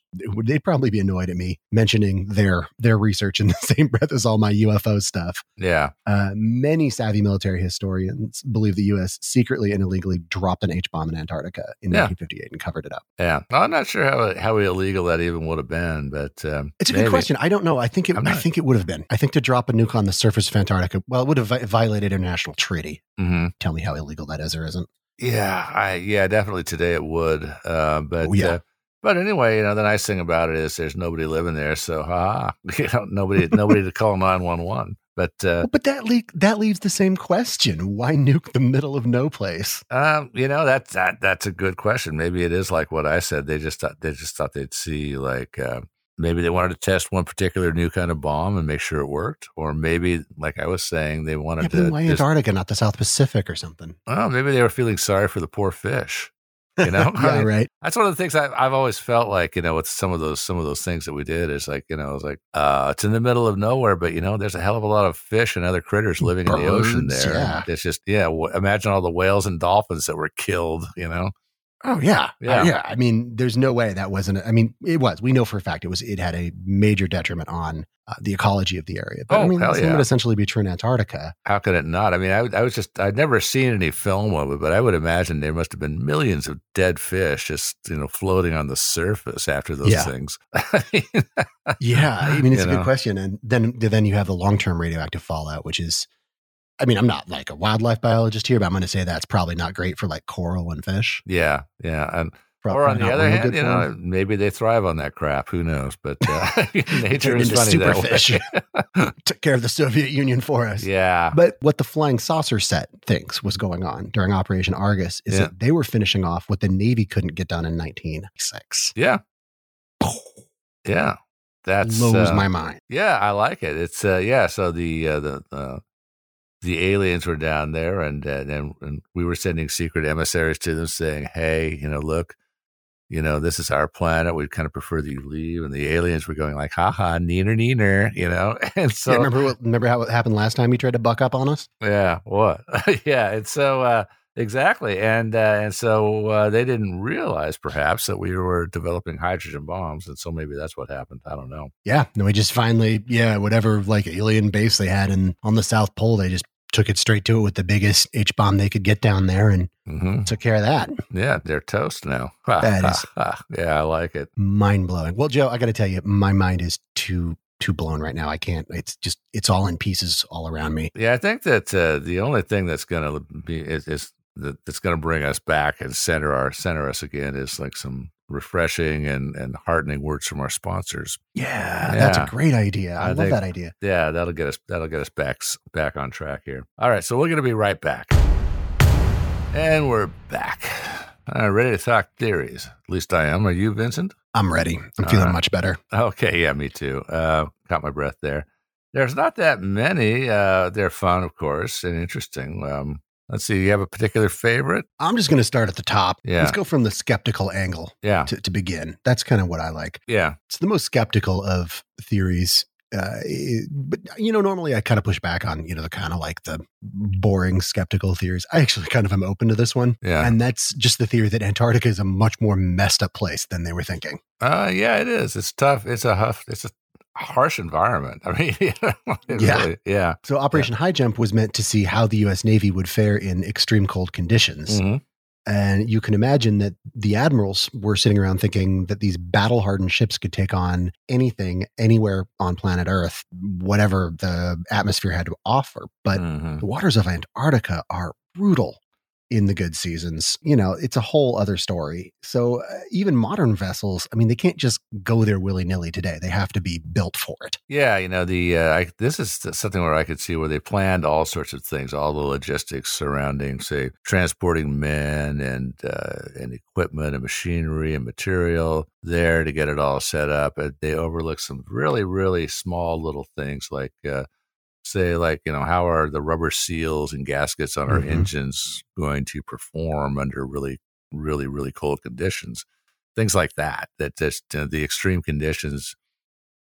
They'd probably be annoyed at me mentioning their their research in the same breath as all my UFO stuff. yeah, Uh, many savvy military historians believe the U.S. secretly and illegally dropped an H bomb in Antarctica in Yeah. 1958 and covered it up. yeah. I'm not sure how how illegal that even would have been, but um, It's a maybe. good question. I don't know. I think it. I think it would have been. I think to drop a nuke on the surface of Antarctica, well, it would have vi- violated international treaty. Mhm. Tell me how illegal that is or isn't. Yeah, I yeah, definitely today it would. Uh, but Oh, yeah. uh, but anyway, you know, the nice thing about it is there's nobody living there, so ha, you know, nobody nobody to call nine one one. But uh, But that le- that leaves the same question: Why nuke the middle of no place? um, you know, that's that that's a good question. Maybe it is like what I said. They just thought they just thought they'd see like uh, maybe they wanted to test one particular new kind of bomb and make sure it worked, or maybe like I was saying, they wanted Yeah, to. why just- Antarctica, not the South Pacific or something? well, maybe they were feeling sorry for the poor fish. You know, I yeah, mean, right. That's one of the things I, I've always felt like, you know, with some of those some of those things that we did is like, you know, it's like uh, it's in the middle of nowhere, but you know, there's a hell of a lot of fish and other critters living in the ocean there. yeah. It's just, yeah. W- imagine all the whales and dolphins that were killed. You know, Oh yeah, Yeah. Uh, yeah. I mean, there's no way that wasn't. I mean, it was. We know for a fact it was. It had a major detriment on uh, the ecology of the area. But Oh, I mean, hell yeah. would essentially be true in Antarctica. how could it not? I mean, I, I was just I'd never seen any film of it, but I would imagine there must have been millions of dead fish just you know floating on the surface after those Yeah. things. Yeah, I mean, it's a know? good question. And then then you have the long term radioactive fallout, which is. I mean, I'm not like a wildlife biologist here, but I'm going to say that's probably not great for like coral and fish. Yeah, yeah, and Probably or on the other hand, you know, 'em. maybe they thrive on that crap. Who knows? But uh, nature is funny that superfish. Took care of the Soviet Union for us. yeah, But what the flying saucer set thinks was going on during Operation Argus is Yeah. that they were finishing off what the Navy couldn't get done in 1996. yeah, yeah. That's Blows uh, my mind. Yeah, I like it. It's uh, yeah. So the uh, the uh, the aliens were down there, and, uh, and and we were sending secret emissaries to them, saying, "Hey, you know, look, you know, this is our planet. We'd kind of prefer that you leave." And the aliens were going like, "Ha ha, neener neener," you know. And so Yeah, remember what? Remember how it happened last time you tried to buck up on us? Yeah, what? yeah, and so uh, exactly, and uh, and so uh, they didn't realize perhaps that we were developing hydrogen bombs, and so maybe that's what happened. I don't know. Yeah, and we just finally, yeah, whatever like alien base they had in on the South Pole, they just took it straight to it with the biggest H bomb they could get down there and hmm took care of that. Yeah, they're toast now. That is- yeah, I like it. Mind blowing. Well, Joe, I got to tell you, my mind is too too blown right now. I can't. It's just it's all in pieces all around me. Yeah, I think that uh, the only thing that's going to be is, is that, that's going to bring us back and center our center us again is like some refreshing and and heartening words from our sponsors. Yeah, that's a great idea. I, I love think- that idea. Yeah, that'll get us that'll get us back back on track here. All right, so we're gonna be right back, and we're back. All right, ready to talk theories. At least I am. Are you, Vincent? I'm ready. I'm All feeling right. much better. Okay, yeah, me too. Uh, caught my breath there. There's not that many. Uh, they're fun, of course, and interesting. Um, let's see. You have a particular favorite? I'm just going to start at the top. Yeah. Let's go from the skeptical angle Yeah, to, to begin. That's kind of what I like. yeah, It's the most skeptical of theories. Uh, it- but you know, normally I kind of push back on you know the kind of like the boring skeptical theories. I actually kind of am open to this one, yeah. and that's just the theory that Antarctica is a much more messed up place than they were thinking. Uh, yeah, it is. It's tough. It's a huff. It's a harsh environment. I mean, you know, it Yeah. really- yeah. So Operation High Jump was meant to see how the U.S. Navy would fare in extreme cold conditions. Mhm. And you can imagine that the admirals were sitting around thinking that these battle hardened ships could take on anything, anywhere on planet Earth, whatever the atmosphere had to offer. But Mhm. the waters of Antarctica are brutal in the good seasons. You know, it's a whole other story. So uh, even modern vessels, I mean, they can't just go there willy nilly today. They have to be built for it. Yeah, you know the uh, I, this is something where I could see where they planned all sorts of things, all the logistics surrounding, say, transporting men and uh, and equipment and machinery and material there to get it all set up. And they overlook some really really small little things like. Say, like, you know, how are the rubber seals and gaskets on our Mhm. engines going to perform under really, really, really cold conditions? Things like that, that just uh, the extreme conditions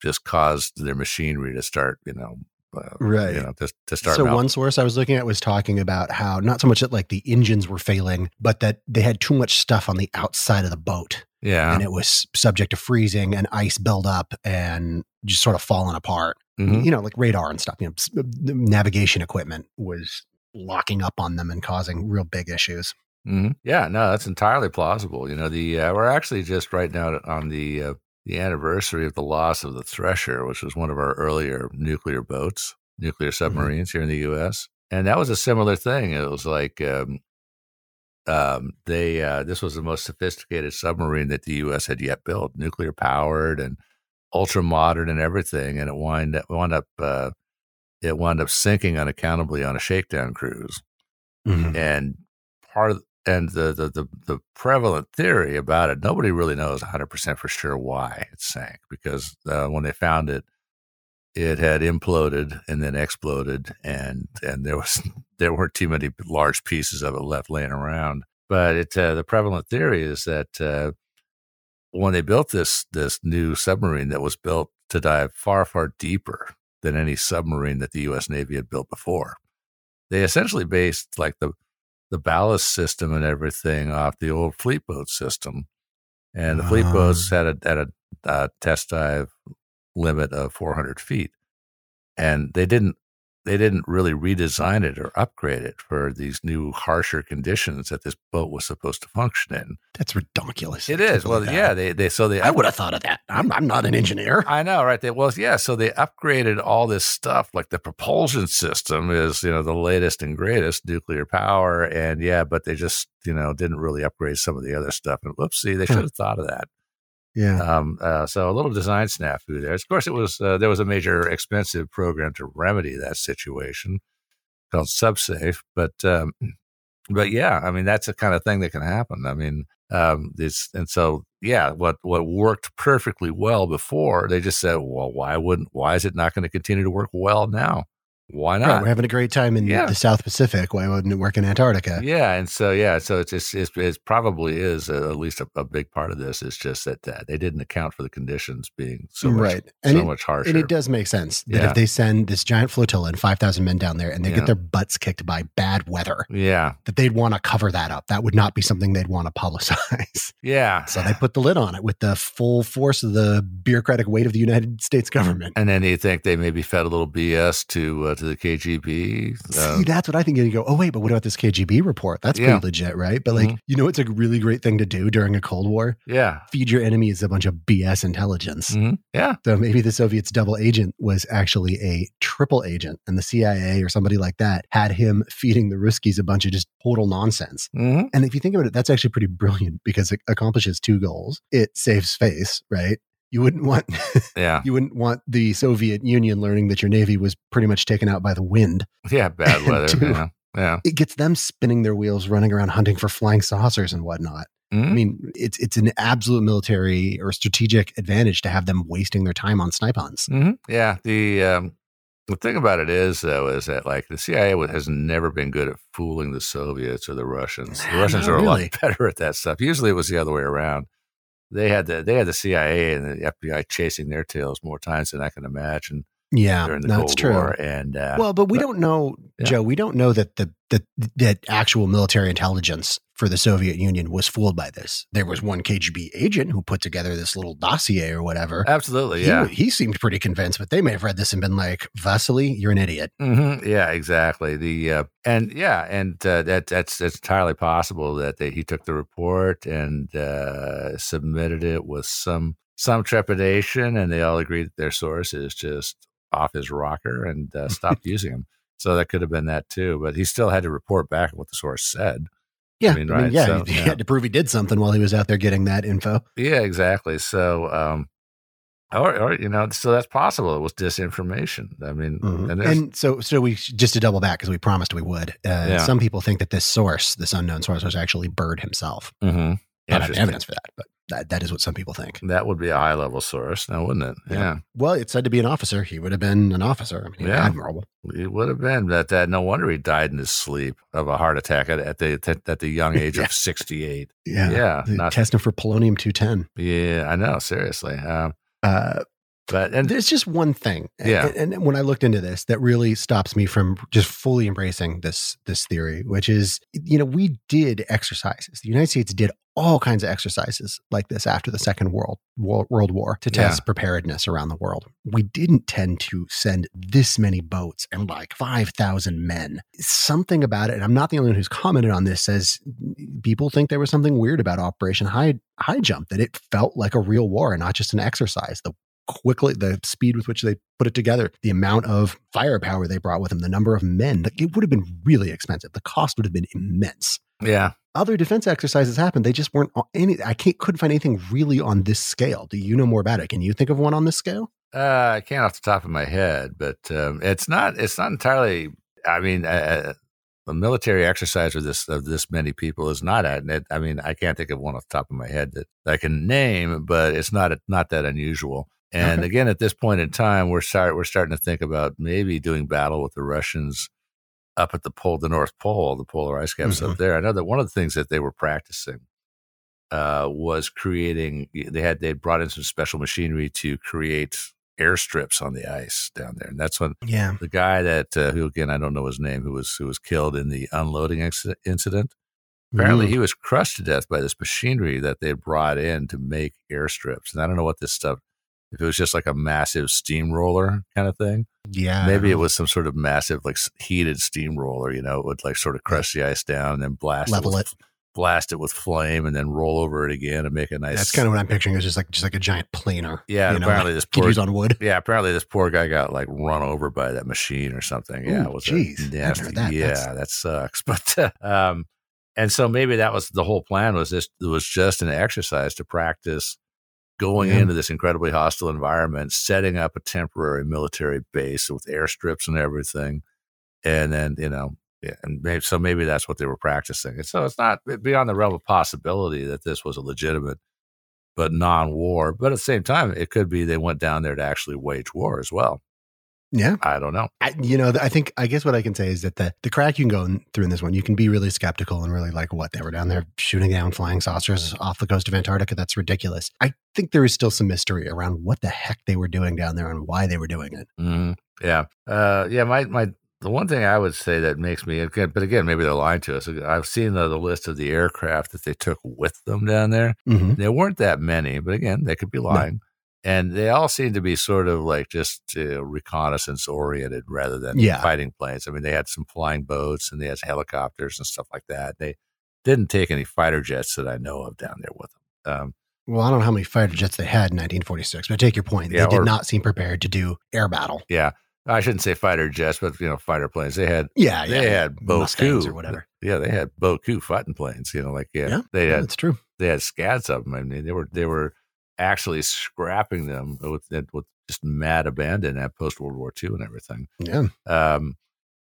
just caused their machinery to start, you know, uh, Right. You know, to, to start. so one source I was looking at was talking about how not so much that like the engines were failing, but that they had too much stuff on the outside of the boat yeah, and it was subject to freezing and ice buildup and just sort of falling apart. Mhm. You know, like radar and stuff. You know, navigation equipment was locking up on them and causing real big issues. Mhm. yeah. No, that's entirely plausible. You know, the uh, we're actually just right now on the uh, the anniversary of the loss of the Thresher, which was one of our earlier nuclear boats, nuclear submarines here in the U.S. And that was a similar thing. It was like um, um, they uh, this was the most sophisticated submarine that the U.S. had yet built, nuclear powered and ultra modern and everything, and it wind up wound up uh, it wound up sinking unaccountably on a shakedown cruise. Mhm. And part of and the, the the the prevalent theory about it, nobody really knows 100 percent for sure why it sank because uh, when they found it, it had imploded and then exploded, and and there was there weren't too many large pieces of it left laying around. But it uh, the prevalent theory is that uh, when they built this this new submarine that was built to dive far far deeper than any submarine that the U.S. Navy had built before, they essentially based like the the ballast system and everything off the old fleet boat system, and the fleet Ah. boats had a had a uh, test dive limit of 400 feet, and they didn't they didn't really redesign it or upgrade it for these new harsher conditions that this boat was supposed to function in. That's ridiculous. It is. Well, yeah, they they so they I would have thought of that. I'm, I'm not an engineer. I know, right? They well, yeah. So they upgraded all this stuff, like the propulsion system is, you know, the latest and greatest nuclear power, and yeah, but they just, you know, didn't really upgrade some of the other stuff. And whoopsie, they should have thought of that. Yeah. Um, uh, so a little design snafu there. Of course, it was uh, there was a major expensive program to remedy that situation called SubSafe, but um, but yeah, I mean that's the kind of thing that can happen. I mean, um, this and so yeah, what what worked perfectly well before, they just said, well, why wouldn't? Why is it not going to continue to work well now? Why Right, not? we're having a great time in Yeah. the South Pacific. Why wouldn't it work in Antarctica? Yeah, and so yeah, so it's it's, it's it probably is uh, at least a, a big part of this is just that uh, they didn't account for the conditions being so much right. so it, much harsher. And it does make sense that Yeah. if they send this giant flotilla and 5,000 men down there and they Yeah. get their butts kicked by bad weather, yeah, that they'd want to cover that up. That would not be something they'd want to publicize. yeah. so they put the lid on it with the full force of the bureaucratic weight of the United States government. And then you think they maybe fed a little BS to uh, to the KGB. See, that's what I think. You go, oh, wait, but what about this KGB report? That's Yeah. pretty legit, right? But like, Mhm. you know, it's a really great thing to do during a Cold War. yeah, Feed your enemies a bunch of BS intelligence. Mhm. yeah, So maybe the Soviets' double agent was actually a triple agent, and the CIA or somebody like that had him feeding the Ruskies a bunch of just total nonsense. hmm And if you think about it, that's actually pretty brilliant because it accomplishes two goals. It saves face, right? You wouldn't want yeah, you wouldn't want the Soviet Union learning that your navy was pretty much taken out by the wind. yeah. Bad weather. Two. yeah, yeah. It gets them spinning their wheels, running around hunting for flying saucers and whatnot. I Mhm. mean, it's it's an absolute military or strategic advantage to have them wasting their time on snipe hunts. hmm Yeah. The um, the thing about it is though is that like the CIA has never been good at fooling the Soviets or the Russians. The Russians not are a lot better at that stuff. Usually it was the other way around. They had the they had the CIA and the FBI chasing their tails more times than I can imagine Yeah, during the that's Cold true. War. And uh, well, but we but- don't know, Yeah. Joe. We don't know that the that that actual military intelligence for the Soviet Union was fooled by this. There was one KGB agent who put together this little dossier or whatever. absolutely, He- yeah. he, seemed pretty convinced, but they may have read this and been like, "Vasily, you're an idiot." hmm Yeah, exactly. The uh, and yeah, and uh, that that's that's entirely possible that they, he took the report and uh, submitted it with some some trepidation, and they all agreed that their source is just off his rocker and uh, stopped using him. So that could have been that too, but he still had to report back what the source said. Yeah, I mean, I mean, right, yeah, so, he, yeah. had to prove he did something while he was out there getting that info. Yeah, exactly. So, um, or, or you know, so that's possible. It was disinformation. I mean, Mhm. and, And, so, so we just to double back because we promised we would. Uh, Yeah. Some people think that this source, this unknown source, was actually Byrd himself. Mhm. I don't have evidence for that, but that, that is what some people think. that would be a high level source, now wouldn't it? yeah. Well, it said to be an officer. He would have been an officer. I mean, Yeah. admirable. It would have been that. that no wonder he died in his sleep of a heart attack at, at the at, the young age Yeah. of sixty eight. Yeah. Yeah, not- Testing for polonium 210. Yeah, I know. Seriously, um, Uh, but and there's just one thing. Yeah. And, and when I looked into this, that really stops me from just fully embracing this this theory, which is, you know, we did exercises. The United States did all kinds of exercises like this after the Second World War, World War to Yeah. test preparedness around the world. We didn't tend to send this many boats and like 5,000 men. Something about it, and I'm not the only one who's commented on this, says people think there was something weird about Operation High, High Jump, that it felt like a real war and not just an exercise. The quickly the speed with which they put it together the amount of firepower they brought with them the number of men like, it would have been really expensive the cost would have been immense yeah, other defense exercises happened. They just weren't any. I can't couldn't find anything really on this scale. Do you know more about it? Can you think of one on this scale? Uh, I can't off the top of my head, but um, it's not. It's not entirely. I mean, uh, a military exercise of this of this many people is not at it. I mean, I can't think of one off the top of my head that I can name, but it's not not that unusual. And Okay. again, at this point in time, we're start we're starting to think about maybe doing battle with the Russians up at the pole, the North Pole, the polar ice caps Mhm. up there. I know that one of the things that they were practicing uh, was creating. They had they brought in some special machinery to create airstrips on the ice down there, and that's when Yeah. the guy that uh, who again I don't know his name who was who was killed in the unloading inci- incident. Apparently, Mm. he was crushed to death by this machinery that they brought in to make airstrips, and I don't know what this stuff. If it was just like a massive steamroller kind of thing, Yeah. maybe it was some sort of massive like heated steamroller. You know, it would like sort of crush the ice down and then blast Level it, with, it. blast it with flame, and then roll over it again and make a nice. That's kind of what I'm picturing. It's just like just like a giant planer. Yeah, you know, apparently like this poor on wood. Yeah, apparently this poor guy got like run over by that machine or something. Yeah, Ooh, it was a jeez. Nasty. that. Yeah, That's- that sucks. But um, and so maybe that was the whole plan was this it was just an exercise to practice going Yeah. into this incredibly hostile environment, setting up a temporary military base with airstrips and everything, and then you know. Yeah, and maybe, so maybe that's what they were practicing. And so it's not beyond the realm of possibility that this was a legitimate but non-war. But at the same time, it could be they went down there to actually wage war as well. Yeah. I don't know. I, you know, I think I guess what I can say is that the the crack you can go in- through in this one, you can be really skeptical and really like what they were down there shooting down flying saucers off the coast of Antarctica. That's ridiculous. I think there is still some mystery around what the heck they were doing down there and why they were doing it. hmm Yeah, uh, yeah. My my the one thing I would say that makes me but again, maybe they're lying to us. I've seen the, the list of the aircraft that they took with them down there. Mhm. There weren't that many, but again, they could be lying. And they all seem to be sort of like just uh, reconnaissance oriented rather than Yeah. fighting planes. I mean, they had some flying boats and they had helicopters and stuff like that. They didn't take any fighter jets that I know of down there with them. Um, Well, I don't know how many fighter jets they had in 1946, but I take your point. Yeah, they did or- not seem prepared to do air battle. yeah, I shouldn't say fighter jets, but you know, fighter planes. They had Yeah, they yeah, had Mustangs Boku or whatever. Yeah, they had Boku fighting planes. You know, like yeah, Yeah, they yeah, had that's true. they had scads of them. I mean, they were they were actually scrapping them with with just mad abandon at post World War II and everything. Yeah. Um,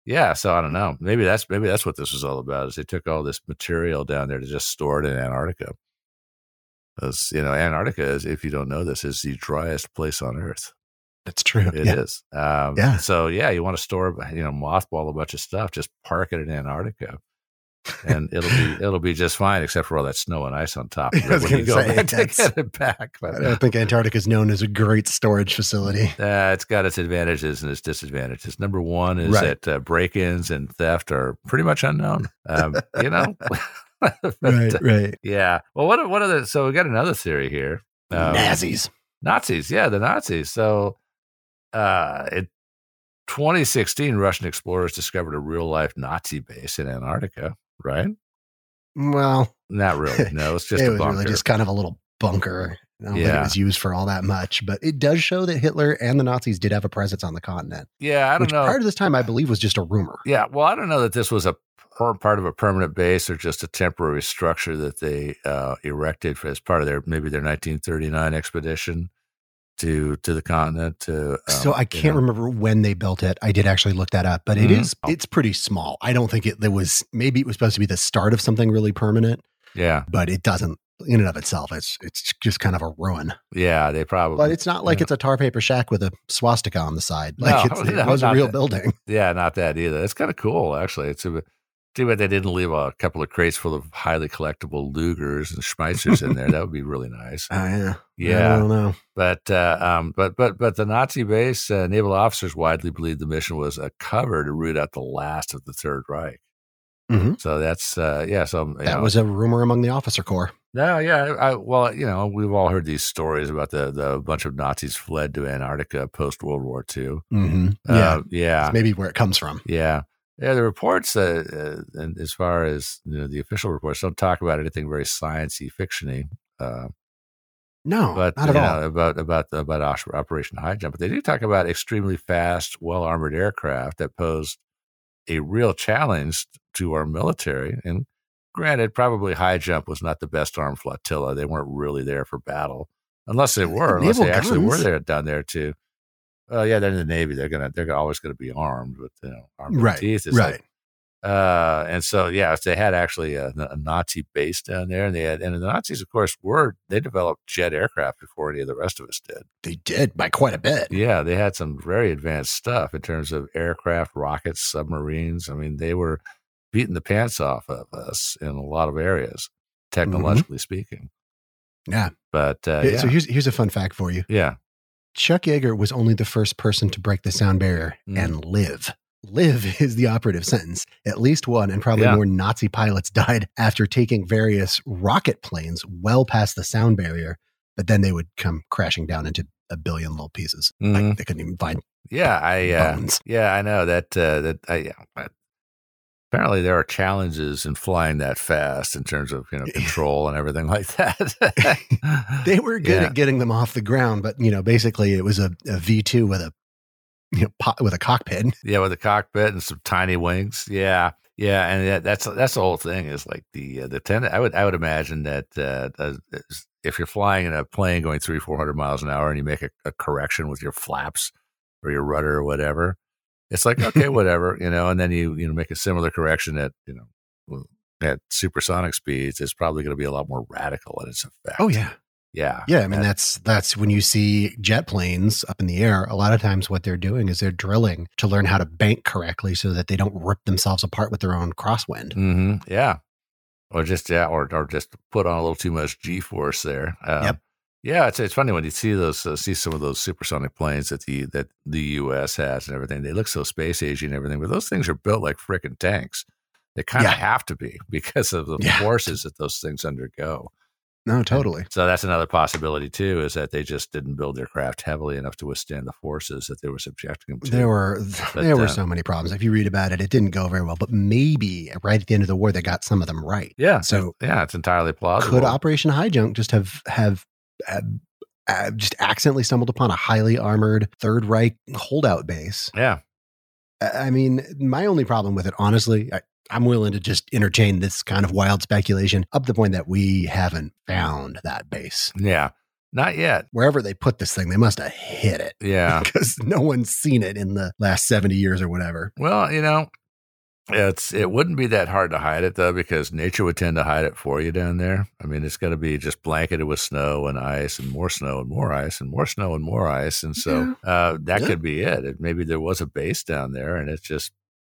yeah, so I don't know. Maybe that's maybe that's what this was all about. Is they took all this material down there to just store it in Antarctica. Because you know, Antarctica is, if you don't know this, is the driest place on Earth. That's true. It yeah. is. Um, Yeah. So yeah, you want to store, you know, mothball a bunch of stuff. Just park it in Antarctica, and it'll be it'll be just fine, except for all that snow and ice on top I was when you go say, back to get it back. But I don't think Antarctica is known as a great storage facility. uh, it's got its advantages and its disadvantages. Number one is Right. that uh, break-ins and theft are pretty much unknown. Um, you know, But, right, uh, right. Yeah. Well, what what are the? So we got another theory here. Um, Nazis. Nazis, yeah, the Nazis. So, uh, in 2016, Russian explorers discovered a real life Nazi base in Antarctica. Right? Well, Not really. No, it's just it a was bunker. really just kind of a little bunker. I don't think it was used for all that much, but it does show that Hitler and the Nazis did have a presence on the continent. yeah, I don't know. prior to this time, I believe, was just a rumor. Yeah, well, I don't know that this was a per- part of a permanent base or just a temporary structure that they uh, erected for, as part of their maybe their 1939 expedition to to the continent. To um, so I can't know. remember when they built it. I did actually look that up, but it Mhm. is it's pretty small. I don't think it there was maybe it was supposed to be the start of something really permanent, Yeah, but it doesn't in and of itself. It's it's just kind of a ruin. yeah, they probably. But it's not like yeah. it's a tar paper shack with a swastika on the side. Like No, it's, it no, was a real that. building. Yeah, not that either. It's kind of cool, actually. It's a, too bad they didn't leave a couple of crates full of highly collectible Lugers and Schmeissers in there. That would be really nice. Oh yeah, Yeah. I don't know. But uh, um, but but but the Nazi base, uh, naval officers widely believed the mission was a cover to root out the last of the Third Reich. Mhm. So that's uh, yeah. So That know, was a rumor among the officer corps. no, yeah. I, well, you know, we've all heard these stories about the the bunch of Nazis fled to Antarctica post World War II. Mm-hmm. Yeah, Uh, yeah, That's maybe where it comes from. Yeah. Yeah, the reports, uh, uh, and as far as you know, the official reports, don't talk about anything very sciencey, fictiony. Uh, No, but not at all. know, about about about Operation High Jump. But they do talk about extremely fast, well armored aircraft that posed a real challenge to our military. And granted, probably high jump was not the best armed flotilla. They weren't really there for battle, unless they were, unless they actually were there down there too. Oh yeah, they're in the Navy. They're gonna they're always gonna be armed with you know armed Right, teeth. It's right. like- uh, and so yeah, if they had actually a, a Nazi base down there, and they had and the Nazis, of course, were they developed jet aircraft before any of the rest of us did. They did by quite a bit. Yeah, they had some very advanced stuff in terms of aircraft, rockets, submarines. I mean, they were beating the pants off of us in a lot of areas, technologically speaking. Yeah. But uh, Hey, yeah, So here's here's a fun fact for you. yeah, Chuck Yeager was only the first person to break the sound barrier Mm. and live. Live is the operative sentence. At least one, and probably Yeah. more Nazi pilots died after taking various rocket planes well past the sound barrier, but then they would come crashing down into a billion little pieces. Mhm. Like they couldn't even find. yeah. I uh, Bones. yeah, I know that uh, that I. Yeah, apparently, there are challenges in flying that fast in terms of you know control and everything like that. They were good Yeah. at getting them off the ground, but you know, basically it was a a V two with a you know po- with a cockpit. Yeah, with a cockpit and some tiny wings. Yeah, yeah, and that, that's that's the whole thing. Is like the uh, the ten. I would I would imagine that uh, uh, if you're flying in a plane going three four hundred miles an hour and you make a, a correction with your flaps or your rudder or whatever, it's like okay, whatever, you know. And then you you know make a similar correction at you know at supersonic speeds. It's probably going to be a lot more radical in its effect. Oh yeah. yeah, Yeah, I mean That- that's that's when you see jet planes up in the air. A lot of times, what they're doing is they're drilling to learn how to bank correctly, so that they don't rip themselves apart with their own crosswind. hmm Yeah. Or just yeah, or or just put on a little too much G force there. Um, Yep. Yeah, it's it's funny when you see those uh, see some of those supersonic planes that the that the U.S. has and everything. They look so space agey and everything, but those things are built like freaking tanks. They kind of Yeah. have to be because of the Yeah. forces that those things undergo. No, totally. So that's another possibility too, is that they just didn't build their craft heavily enough to withstand the forces that they were subjecting them to. There were But, there were uh, so many problems. If you read about it, it didn't go very well. But maybe right at the end of the war, they got some of them right. yeah, So yeah, it's entirely plausible. could Operation High Jump just have have uh, just accidentally stumbled upon a highly armored Third Reich holdout base? yeah, I mean, my only problem with it, honestly, I, I'm willing to just entertain this kind of wild speculation up to the point that we haven't found that base. yeah, not yet. Wherever they put this thing, they must have hit it Yeah. because no one's seen it in the last 70 years or whatever. Well, you know, it's it wouldn't be that hard to hide it though, because nature would tend to hide it for you down there. I mean, it's going to be just blanketed with snow and ice, and more snow and more ice, and more snow and more ice, and so uh, that Yeah. could be it. it. Maybe there was a base down there, and it's just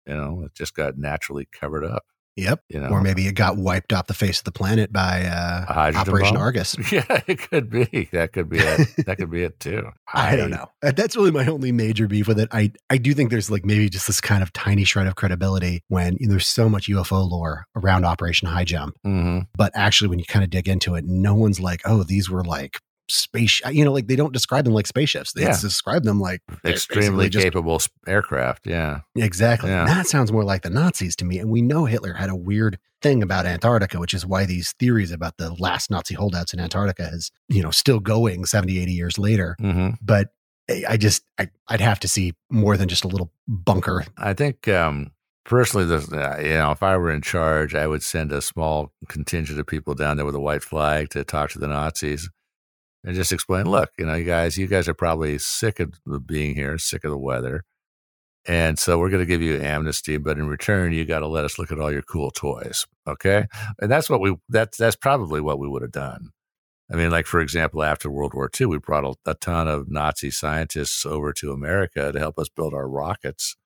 you know it just got naturally covered up. Yep. You know, Or maybe it got wiped off the face of the planet by uh, Operation bomb? Argus. yeah, it could be. That could be it. that could be it too. I don't know. Uh, That's really my only major beef with it. I, I do think there's like maybe just this kind of tiny shred of credibility when you know, there's so much UFO lore around Operation High Jump. hmm But actually, when you kind of dig into it, no one's like, oh, these were like space, you know, like they don't describe them like spaceships. They Yeah. describe them like Extremely just- capable aircraft. Yeah. Exactly. Yeah. That sounds more like the Nazis to me. And we know Hitler had a weird thing about Antarctica, which is why these theories about the last Nazi holdouts in Antarctica is, you know, still going 70, 80 years later. hmm But I just, I, I'd have to see more than just a little bunker. I think um, personally, this, uh, you know, if I were in charge, I would send a small contingent of people down there with a white flag to talk to the Nazis and just explain, look, you know, you guys, you guys are probably sick of being here, sick of the weather. And so we're going to give you amnesty, but in return, you got to let us look at all your cool toys. Okay. And that's what we, that's, that's probably what we would have done. I mean, like, for example, after World War II, we brought a, a ton of Nazi scientists over to America to help us build our rockets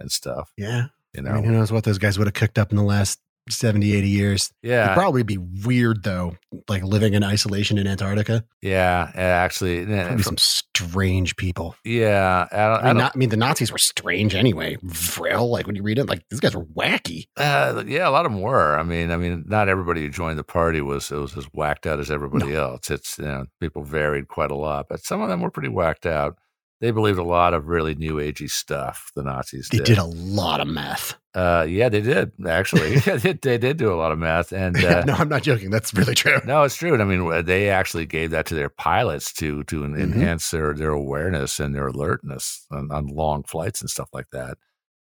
and stuff. Yeah. You I know, mean, who knows what those guys would have cooked up in the last 70, 80 years. yeah, It'd probably be weird, though, like living in isolation in Antarctica. yeah, actually, Probably some strange people. yeah. I don't, I I mean, don't, not, I mean, the Nazis were strange anyway. Frail, like when you read it, like these guys were wacky. uh, yeah, a lot of them were. I mean, I mean, not everybody who joined the party was it was as whacked out as everybody else. It's you know, people varied quite a lot, but some of them were pretty whacked out. They believed a lot of really new agey stuff. The Nazis They did. did a lot of meth. Uh, yeah, they did actually. they, did, they did do a lot of math, and uh, no, I'm not joking. That's really true. No, it's true. And I mean, they actually gave that to their pilots to to Mhm. enhance their their awareness and their alertness on, on long flights and stuff like that.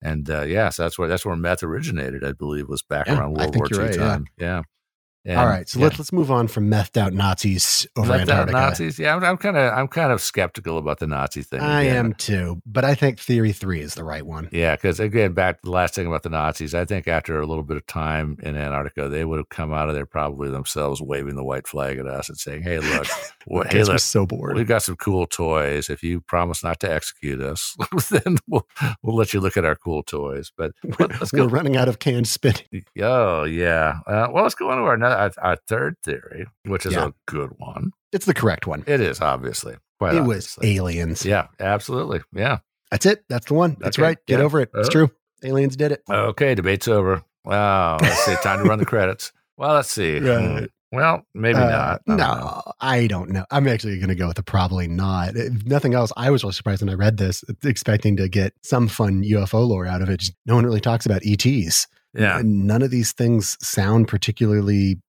And uh, yeah, so that's where that's where meth originated. I believe was back Yeah, around World War II right, yeah. time. Yeah. And, All right, so yeah. let's let's move on from methed out Nazis over out Antarctica. Nazis. Yeah, I'm, kind of I'm kind of skeptical about the Nazi thing. I again. am too, but I think theory three is the right one. Yeah, because again, back to the last thing about the Nazis, I think after a little bit of time in Antarctica, they would have come out of there probably themselves waving the white flag at us and saying, "Hey, look, hey, were look, so bored. we've got some cool toys. If you promise not to execute us, then we'll we'll let you look at our cool toys." But let- let's We're go. running out of canned spinach. Oh yeah. Uh, well, let's go on to our, our our third theory, which is Yeah. a good one. It's the correct one. It is obviously quite. it was aliens. Yeah, absolutely. Yeah. That's it. That's the one. That's Okay, right. Get yeah. over it. It's Uh, true. Aliens did it. Okay, debate's over. Wow. Let's see. Time to run the credits. Well, let's see. Right. Hmm. Well, maybe Uh, not. I no. I don't know. I'm actually going to go with a probably not. If nothing else, I was really surprised when I read this, expecting to get some fun UFO lore out of it. Just no one really talks about ETs. Yeah. None of these things sound particularly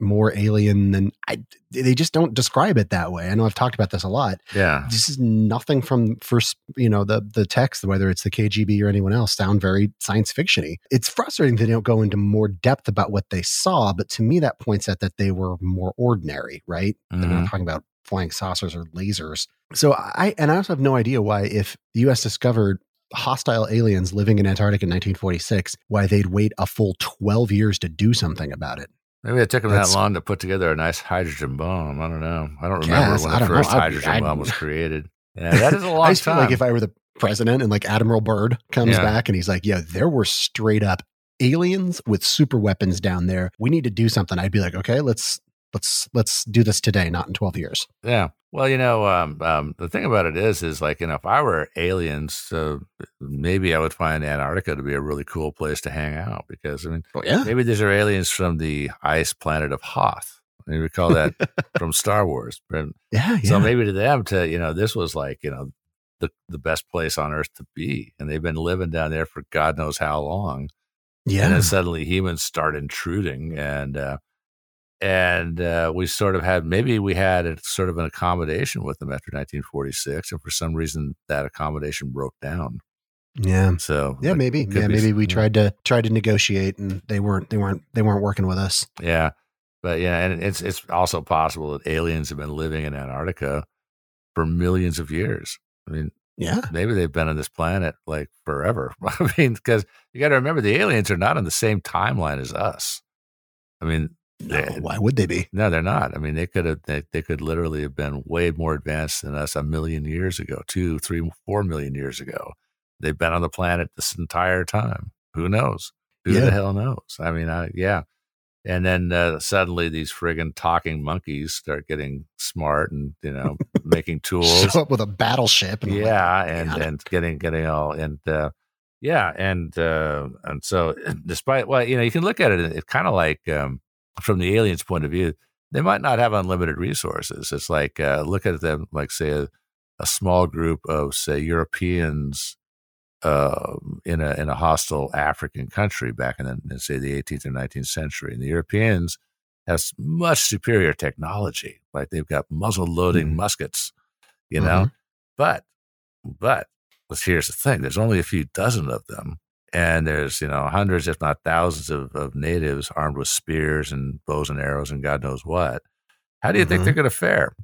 more alien than I. They just don't describe it that way. I know I've talked about this a lot. Yeah. This is nothing from first, you know, the the text, whether it's the KGB or anyone else, sound very science fictiony. It's frustrating they don't go into more depth about what they saw, but to me that points at that they were more ordinary, right? They're not Mhm. talking about flying saucers or lasers. So I and I also have no idea why if the US discovered hostile aliens living in Antarctica in 1946, why they'd wait a full 12 years to do something about it. Maybe it took them that long to put together a nice hydrogen bomb. I don't know. I don't remember when I the don't know. first I- hydrogen I- bomb was created. Yeah, that is a long I just time. feel like if I were the president and like Admiral Byrd comes Yeah. back and he's like, yeah, there were straight up aliens with super weapons down there. We need to do something. I'd be like, okay, let's let's let's do this today, not in 12 years. Yeah. Well, you know, um, um, the thing about it is, is like, you know, if I were aliens, uh, maybe I would find Antarctica to be a really cool place to hang out because, I mean, Oh, yeah. maybe these are aliens from the ice planet of Hoth. You recall that from Star Wars. And Yeah, So maybe to them, to you know, this was like you know the the best place on Earth to be, and they've been living down there for God knows how long. Yeah. And then suddenly humans start intruding, and uh, and uh, we sort of had maybe we had a, sort of an accommodation with them after 1946, and for some reason that accommodation broke down. Yeah. So Yeah, like, maybe. Yeah, be- maybe we tried to tried to negotiate and they weren't they weren't they weren't working with us. Yeah, but yeah, and it's it's also possible that aliens have been living in Antarctica for millions of years. I mean, Yeah. maybe they've been on this planet like forever. I mean, because you got to remember the aliens are not on the same timeline as us. I mean, No, they- why would they be? no, they're not. I mean, they could have they, they could literally have been way more advanced than us a million years ago, two, three, four million years ago. They've been on the planet this entire time. Who knows? Who Yeah. the hell knows? I mean, I, yeah. And then uh, suddenly these friggin' talking monkeys start getting smart and you know making tools. Show up with a battleship and I'm like, yeah, and God. and getting getting all and uh, yeah, and uh, and so despite well, you know, you can look at it. It's kind of like um, from the aliens' point of view, they might not have unlimited resources. It's like uh, look at them like say a, a small group of say Europeans uh, in a in a hostile African country back in, the, in say the 18th or 19th century, and the Europeans has much superior technology. Like they've got muzzle loading Mhm. muskets, you know. Mhm. But but here's the thing: there's only a few dozen of them, and there's you know hundreds, if not thousands, of, of natives armed with spears and bows and arrows and God knows what. How do you think Mhm. they're going to fare?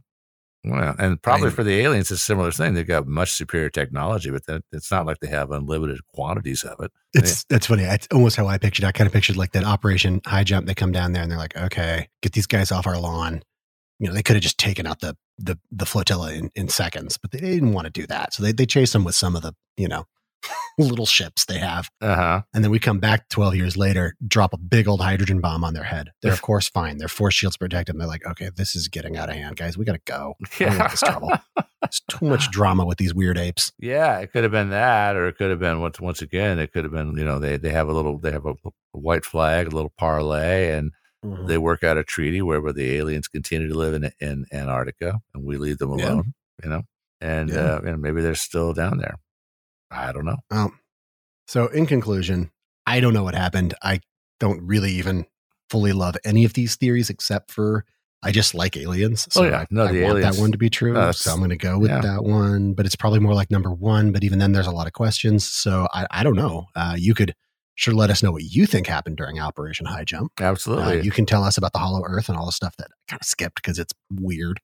Well, and probably for the aliens, it's a similar thing. They've got much superior technology, but it's not like they have unlimited quantities of it. It's that's funny. It's almost how I pictured. I kind of pictured like that Operation High Jump. They come down there and they're like, okay, get these guys off our lawn. You know, they could have just taken out the the the flotilla in, in seconds, but they didn't want to do that. So they they chase them with some of the you know little ships they have, Uh huh. and then we come back twelve years later, drop a big old hydrogen bomb on their head. They're of course fine. Their force shields protect them. They're like, okay, this is getting out of hand, guys. We got to go. I this trouble. It's too much drama with these weird apes. Yeah, it could have been that, or it could have been once once again, it could have been you know they they have a little they have a, a white flag, a little parlay, and Mhm. they work out a treaty where the aliens continue to live in in Antarctica and we leave them Yeah. alone, you know, and Yeah. uh, know, maybe they're still down there. I don't know. Um, so in conclusion, I don't know what happened. I don't really even fully love any of these theories except for I just like aliens. Oh, So yeah. I, No, I the want that one to be true. No, so I'm going to go with yeah. that one. But it's probably more like number one. But even then, there's a lot of questions. So I, I don't know. Uh, you could sure let us know what you think happened during Operation High Jump. Uh, Absolutely. you can tell us about the Hollow Earth and all the stuff that I kind of skipped because it's weird.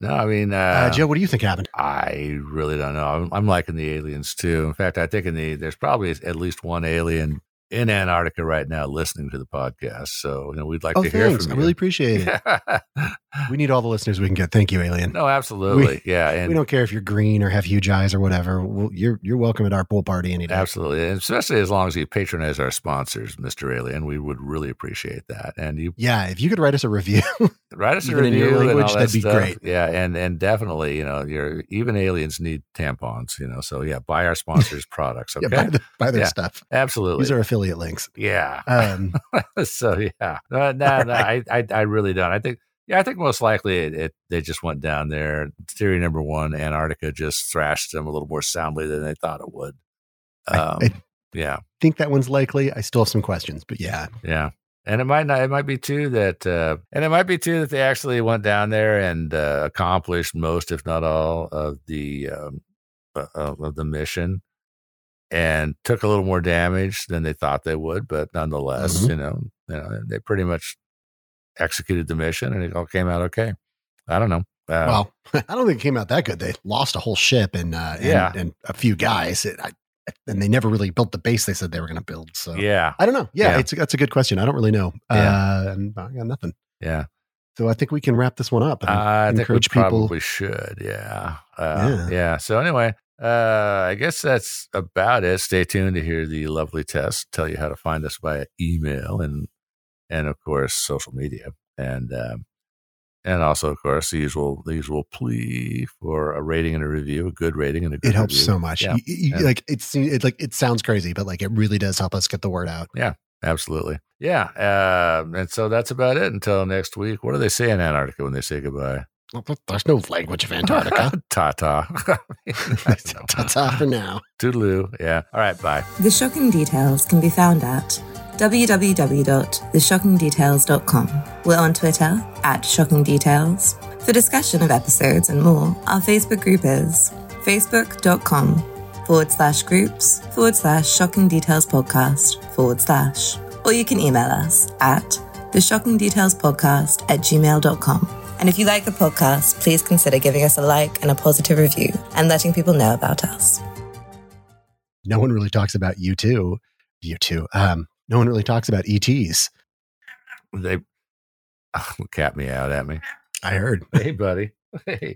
No, I mean, uh, Uh, Joe, what do you think happened? I really don't know. I'm, I'm liking the aliens too. In fact, I think in the there's probably at least one alien in Antarctica right now listening to the podcast. So you know, we'd like oh, to hear thanks. from I really appreciate it. We need all the listeners we can get. Thank you, Alien. no, absolutely, yeah, and we don't care if you're green or have huge eyes or whatever. We'll, you're you're welcome at our pool party any day. absolutely, and especially as long as you patronize our sponsors, Mister Alien, we would really appreciate that. And you Yeah, if you could write us a review, write us a Even in your review and language, all that that'd be great. Yeah, and and definitely, you know, your even aliens need tampons. You know, so yeah, buy our sponsors' products. Okay, yeah, buy, the, buy their Yeah. stuff. absolutely. These are affiliate links. yeah. Um, so yeah, no, no, no I, I, I really don't. I think, yeah, I think most likely it, it they just went down there. Theory number one: Antarctica just thrashed them a little more soundly than they thought it would. I- Um, I yeah, think that one's likely. I still have some questions, but yeah, yeah, and it might not. It might be too that, uh, and it might be too that they actually went down there and uh, accomplished most, if not all, of the um, uh, of the mission. And took a little more damage than they thought they would, but nonetheless, Mhm. you know, you know, they pretty much executed the mission, and it all came out okay. I don't know. Uh, well, I don't think it came out that good. They lost a whole ship and uh, and, Yeah. and a few guys, it, I, and they never really built the base they said they were going to build. So yeah, I don't know. Yeah, Yeah. it's that's a good question. I don't really know. Yeah. Uh, and I got nothing. yeah. So I think we can wrap this one up. and I think we encourage people. probably should. Yeah. Uh, Yeah. yeah. So anyway, uh, I guess that's about it. Stay tuned to hear the lovely test. Tell you how to find us via email and and of course social media and um, and also of course the usual the usual plea for a rating and a review, a good rating and a good It helps review. so much. Yeah. You- you- Yeah. Like it's it like it sounds crazy, but like it really does help us get the word out. Yeah, absolutely. Yeah. Um, and so that's about it until next week. What do they say in Antarctica when they say goodbye? There's no language of Antarctica. ta ta. Ta-ta for now. Toodaloo. Yeah. All right. Bye. The Shocking Details can be found at www.theshockingdetails.com. We're on Twitter at Shocking Details. For discussion of episodes and more, our Facebook group is facebook.com forward slash groups forward slash Shocking Details Podcast forward slash. Or you can email us at the Shocking Details Podcast at gmail.com. And if you like the podcast, please consider giving us a like and a positive review and letting people know about us. No one really talks about you too. You too. Um, no one really talks about ETs. They cat me out at me. I heard. Hey, buddy. Hey.